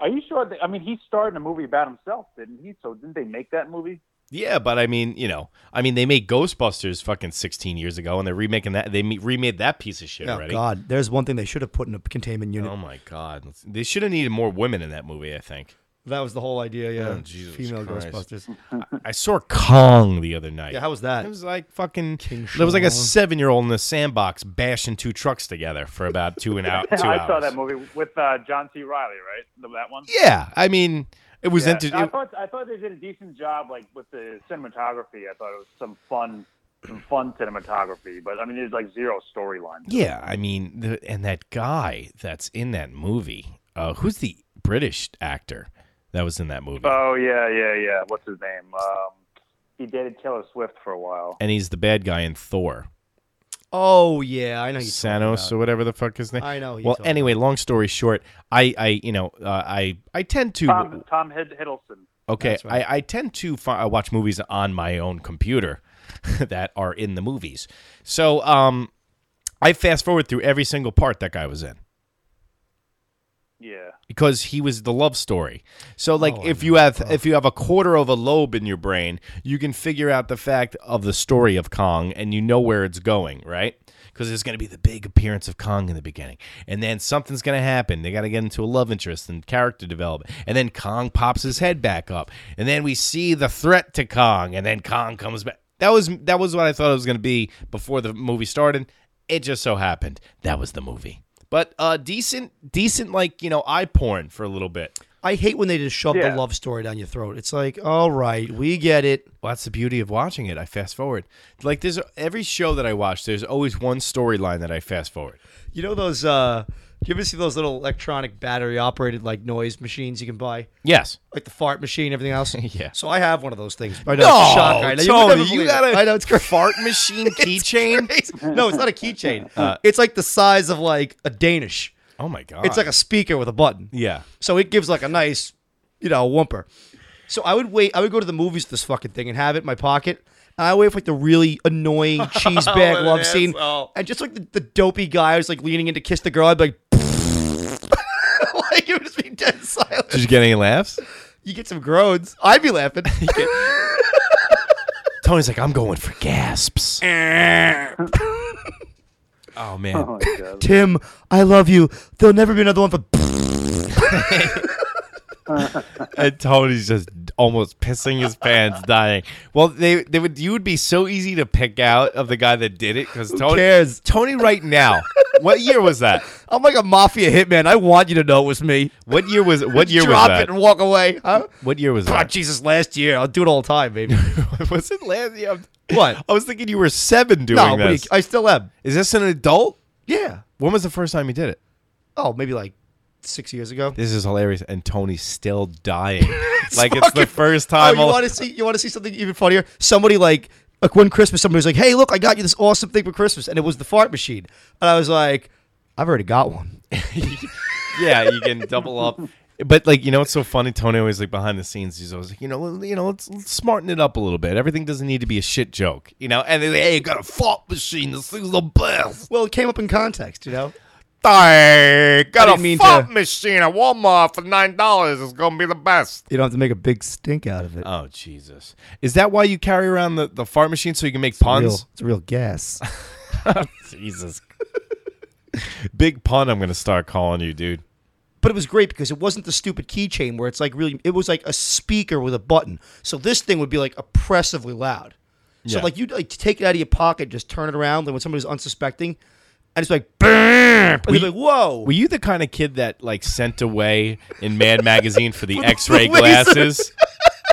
Are you sure? That, I mean, he starred in a movie about himself, didn't he? So didn't they make that movie? Yeah, but I mean, you know, I mean, they made Ghostbusters fucking 16 years ago, and they're remaking that. They remade that piece of shit Oh already. God, there's one thing they should have put in a containment unit. Oh my god, they should have needed more women in that movie. I think. That was the whole idea. Yeah, Oh, Jesus female Christ. Ghostbusters. I saw Kong the other night. Yeah, how was that? It was like fucking. King There was like a Shalom. seven-year-old in the sandbox bashing two trucks together for about two and out. Two I hours. saw that movie with uh, John C. Reilly, right? The- That one. Yeah, I mean, it was Yeah, inter- I it- thought I thought they did a decent job, like with the cinematography. I thought it was some fun, some fun cinematography. But I mean, there's like zero storyline. Yeah, I mean, the, and that guy that's in that movie, uh, who's the British actor that was in that movie? Oh yeah, yeah, yeah. What's his name? Um, he dated Taylor Swift for a while. and he's the bad guy in Thor, Oh yeah, I know you. Thanos or whatever the fuck his name. I know Well, talking anyway, long story short, I, I, you know, uh, I, I tend to. Tom Tom Hid- Hiddleston. Okay, right. I, I tend to fi- I watch movies on my own computer that are in the movies. So um, I fast forward through every single part that guy was in Yeah. Because he was the love story. So like Oh, if you have if you have a quarter of a lobe in your brain, you can figure out the fact of the story of Kong and you know where it's going, right? Because there's going to be the big appearance of Kong in the beginning, and then something's going to happen. They got to get into a love interest and character development, and then Kong pops his head back up, and then we see the threat to Kong, and then Kong comes back. That was that was what I thought it was going to be before the movie started. It just so happened that was the movie. But uh, decent, decent, like you know, eye porn for a little bit. I hate when they just shove Yeah. the love story down your throat. It's like, all right, we get it. Well, that's the beauty of watching it. I fast forward. Like there's every show that I watch. There's always one storyline that I fast forward. You know those? uh Do you ever see those little electronic battery operated like noise machines you can buy, Yes. like the fart machine, everything else? Yeah. So I have one of those things. I know, No, it's a shock. I know. You, Tony, never you got it. a I know it's great. fart machine keychain. no, it's not a keychain. Uh, it's like the size of like a Danish. Oh my god. It's like a speaker with a button. yeah. So it gives like a nice, you know, whumper. So I would wait. I would go to the movies with this fucking thing and have it in my pocket. And I wait for like the really annoying cheese bag What an love scene, asshole. and just like the, the dopey guy who's like leaning in to kiss the girl, I'd be like, like it would just be dead silent. Did you get any laughs? You get some groans. I'd be laughing. Tony's like, I'm going for gasps. oh man. Oh my god. Tim, I love you. There'll never be another one for. and Tony's just almost pissing his pants, dying. Well, they they would you would be so easy to pick out of the guy that did it because Tony cares? Tony right now. What year was that? I'm like a mafia hitman. I want you to know it was me. What year was what year was Drop that? it and walk away. Huh? What year was Oh, that? Jesus, last year. I'll do it all the time, baby. was it last year? What? I was thinking you were seven doing no, what do you- this. I still am. Is this an adult? Yeah. When was the first time you did it? Oh, maybe like six years ago. This is hilarious, and Tony's still dying. like it's the fucking- first Oh, time. you I'll- want to see? You want to see something even funnier? Somebody like like one Christmas, somebody was like, "Hey, look, I got you this awesome thing for Christmas," and it was the fart machine, and I was like, "I've already got one." yeah, you can double up. But like you know, it's so funny. Tony always like behind the scenes. He's always like, you know, you know, let's, let's smarten it up a little bit. Everything doesn't need to be a shit joke, you know. And then, hey, you got a fart machine. This thing's the best. Well, it came up in context, you know. I got a mean fart to- machine at Walmart for nine dollars. It's gonna be the best. You don't have to make a big stink out of it. Oh Jesus! Is that why you carry around the, the fart machine so you can make Real- puns? it's a real gas. Jesus. Big pun. I'm gonna start calling you, dude. but it was great because it wasn't the stupid keychain where it's like really it was like a speaker with a button so this thing would be like oppressively loud so Yeah. like you'd like take it out of your pocket just turn it around and when somebody's unsuspecting and it's like and you're like whoa Were you the kind of kid that like sent away in Mad Magazine for the X-ray glasses?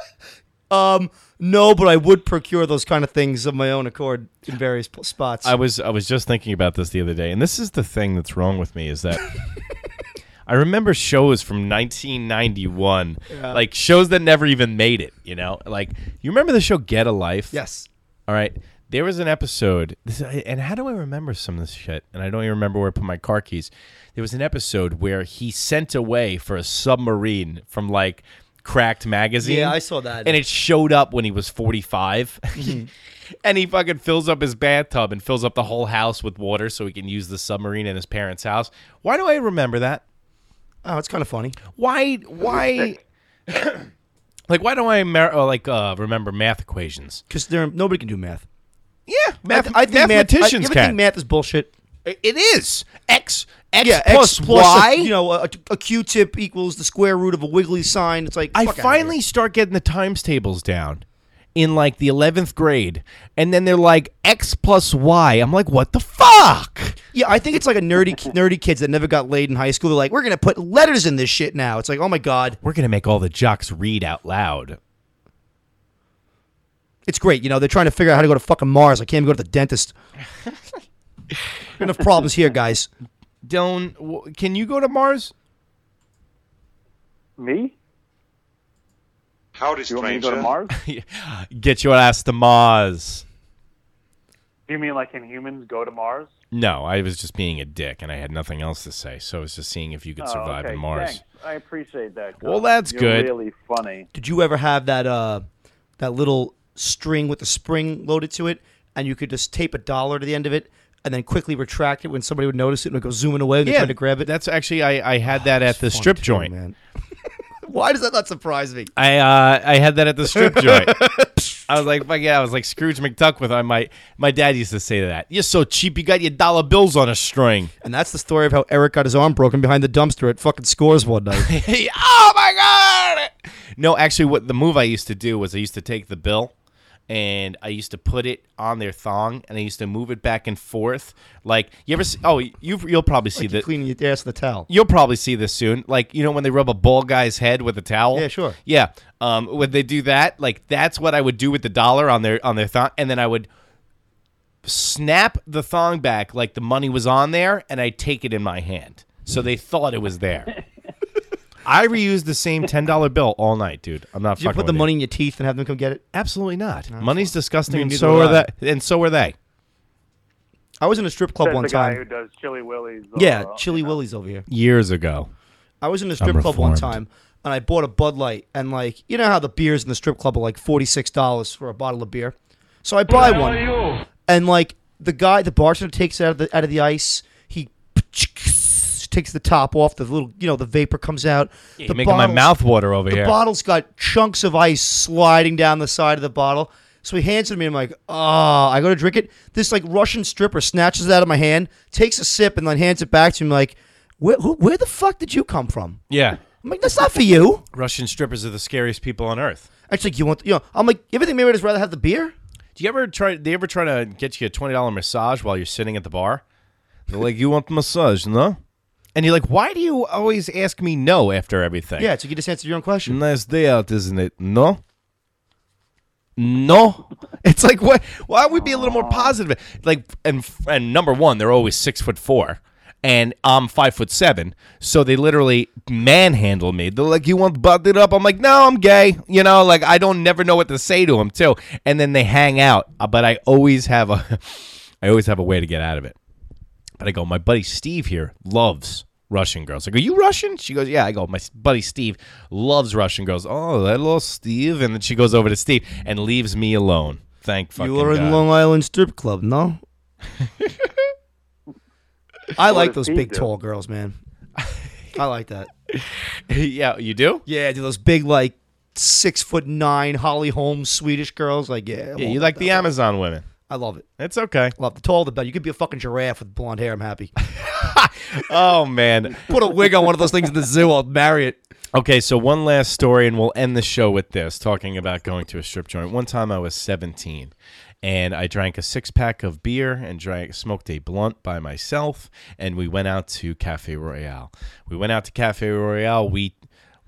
um no but i would procure those kind of things of my own accord in various spots I was I was just thinking about this the other day, and this is the thing that's wrong with me is that I remember shows from 1991, like shows that never even made it. You know, like you remember the show Get a Life? yes All right. There was an episode, this, and how do I remember some of this shit? And I don't even remember where I put my car keys. There was an episode where he sent away for a submarine from like Cracked magazine. Yeah, I saw that. And it showed up when he was 45. Mm-hmm. and he fucking fills up his bathtub and fills up the whole house with water so he can use the submarine in his parents' house. Why do I remember that? oh it's kind of funny Why? Why? like, why do I mer- uh, like uh, remember math equations? because there nobody can do math Yeah, math- I, I think math, I, mathematicians can. think math is bullshit It is x x yeah, plus, x plus y. A, you know, a, a Q-tip equals the square root of a wiggly sign. It's like I finally start getting the times tables down in like the eleventh grade, and then they're like x plus y. I'm like, what the fuck? yeah, I think it's like a nerdy nerdy kids that never got laid in high school. They're like, we're gonna put letters in this shit now. It's like, oh my god, We're gonna make all the jocks read out loud. It's great. You know, they're trying to figure out how to go to fucking Mars. I can't even go to the dentist. Enough problems here, guys. Dylan, w- can you go to Mars? Me? Howdy, Do you want me to go to stranger. Mars? Get your ass to Mars. Do you mean like can humans go to Mars? No, I was just being a dick, and I had nothing else to say. So I was just seeing if you could Oh, survive okay, in Mars. Thanks. I appreciate that. Well, Gus. that's You're good. Really funny. Did you ever have that uh that little string with the spring loaded to it, and you could just tape a dollar to the end of it, and then quickly retract it when somebody would notice it and would go zooming away and they tried to grab it? That's actually I, I had that at the strip too, joint. man. Why does that not surprise me? I uh, I had that at the strip joint. I was like, fuck yeah, I was like Scrooge McDuck with my my dad used to say that. You're so cheap, you got your dollar bills on a string. And that's the story of how Eric got his arm broken behind the dumpster at fucking Scores one night. oh my god! No, actually, what the move I used to do was I used to take the bill and I used to put it on their thong and I used to move it back and forth. Like you ever? See, oh, you you'll probably see like that. cleaning your ass with a towel. You'll probably see this soon. Like, you know, when they rub a bald guy's head with a towel. Yeah, sure. Yeah. Um, when they do that, like that's what I would do with the dollar on their on their thong, and then I would snap the thong back like the money was on there, and I'd take it in my hand, so they thought it was there. I reuse the same ten dollar bill all night, dude. I'm not Did you fucking put the with money in your teeth and have them come get it? Absolutely not. Money's disgusting, and neither so would are I. they. And so are they. I was in a strip club Says one the guy who time. does Chili Willy's. uh, Yeah, Chili you know. Willy's over here. Years ago. I was in a strip club one reformed. time and I bought a Bud Light and like you know how the beers in the strip club are like forty six dollars for a bottle of beer. So I buy one. And like the guy the bartender takes it out of the out of the ice, he takes the top off, the little you know, the vapor comes out. You're the making my mouth water over The here. The bottle's got chunks of ice sliding down the side of the bottle. So he hands it to me. I'm like, oh, I go to drink it. This like Russian stripper snatches it out of my hand, takes a sip, and then hands it back to me. Like, where, who, where the fuck did you come from? yeah. I'm like, that's not for you. Russian strippers are the scariest people on earth. Actually, you want, you know, I'm like, you ever think maybe I'd just rather have the beer? Do you ever try? They ever try to get you a twenty dollar massage while you're sitting at the bar? They're like, "You want the massage, no?" And you're like, "Why do you always ask me no after everything?" Yeah, so you just answered your own question. Nice day out, isn't it? No. No. It's like what? Why would we be a little more positive? Like, and and number one, they're always six foot four, and I'm five foot seven, so they literally manhandle me. They're like, "You want butted up?" I'm like, "No, I'm gay." You know, like I don't never know what to say to them too. And then they hang out, uh, but I always have a, I always have a way to get out of it. But I go, my buddy Steve here loves Russian girls. I go, you Russian? She goes, yeah. I go, my buddy Steve loves Russian girls. Oh, hello, Steve. And then she goes over to Steve and leaves me alone. Thank fucking You were in God. Long Island strip club, no? I like does those he big, do? tall girls, man. I like that. yeah, you do? Yeah, do those big like six foot nine Holly Holmes Swedish girls. Like, yeah, I'm Yeah, all you about like the that. Amazon women. I love it. It's okay. Love the taller the better. You could be a fucking giraffe with blonde hair. I'm happy. Oh man. Put a wig on one of those things in the zoo. I'll marry it. Okay, so one last story, and we'll end the show with this, talking about going to a strip joint. One time I was 17, and I drank a six pack of beer and drank smoked a blunt by myself, and we went out to Cafe Royale. We went out to Cafe Royale. We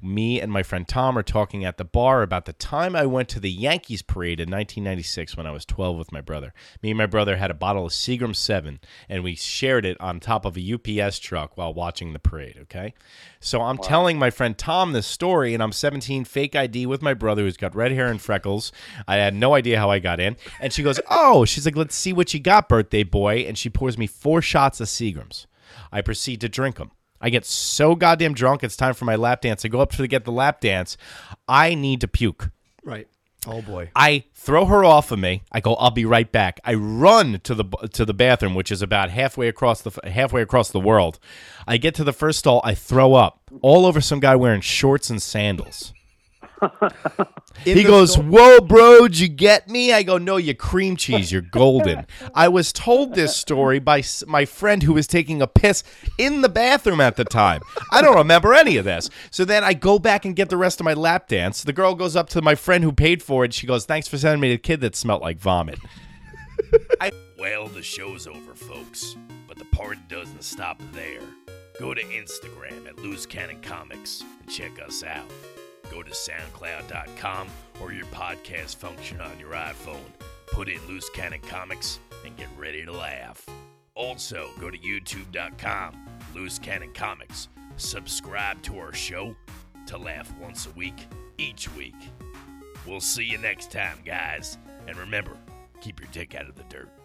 me and my friend Tom are talking at the bar about the time I went to the Yankees parade in 1996 when I was 12 with my brother. Me and my brother had a bottle of Seagram 7 and we shared it on top of a UPS truck while watching the parade, okay? So I'm telling my friend Tom this story and I'm 17 fake ID with my brother who's got red hair and freckles. I had no idea how I got in. And she goes, "Oh, she's like, "Let's see what you got, birthday boy." And she pours me four shots of Seagrams. I proceed to drink them. I get so goddamn drunk. It's time for my lap dance. I go up to get the lap dance. I need to puke. Right. Oh boy. I throw her off of me. I go, "I'll be right back." I run to the to the bathroom, which is about halfway across the halfway across the world. I get to the first stall. I throw up all over some guy wearing shorts and sandals. In he goes, sto- "Whoa, bro, did you get me?" I go, "No, you cream cheese. You're golden." I was told this story by my friend who was taking a piss in the bathroom at the time. I don't remember any of this. So then I go back and get the rest of my lap dance. The girl goes up to my friend who paid for it. She goes, "Thanks for sending me the kid that smelled like vomit." I- well, the show's over, folks, but the party doesn't stop there. Go to Instagram at Loose Cannon Comics and check us out. Go to SoundCloud.com or your podcast function on your iPhone. Put in Loose Cannon Comics and get ready to laugh. Also, go to YouTube.com, Loose Cannon Comics. Subscribe to our show to laugh once a week, each week. We'll see you next time, guys. And remember, keep your dick out of the dirt.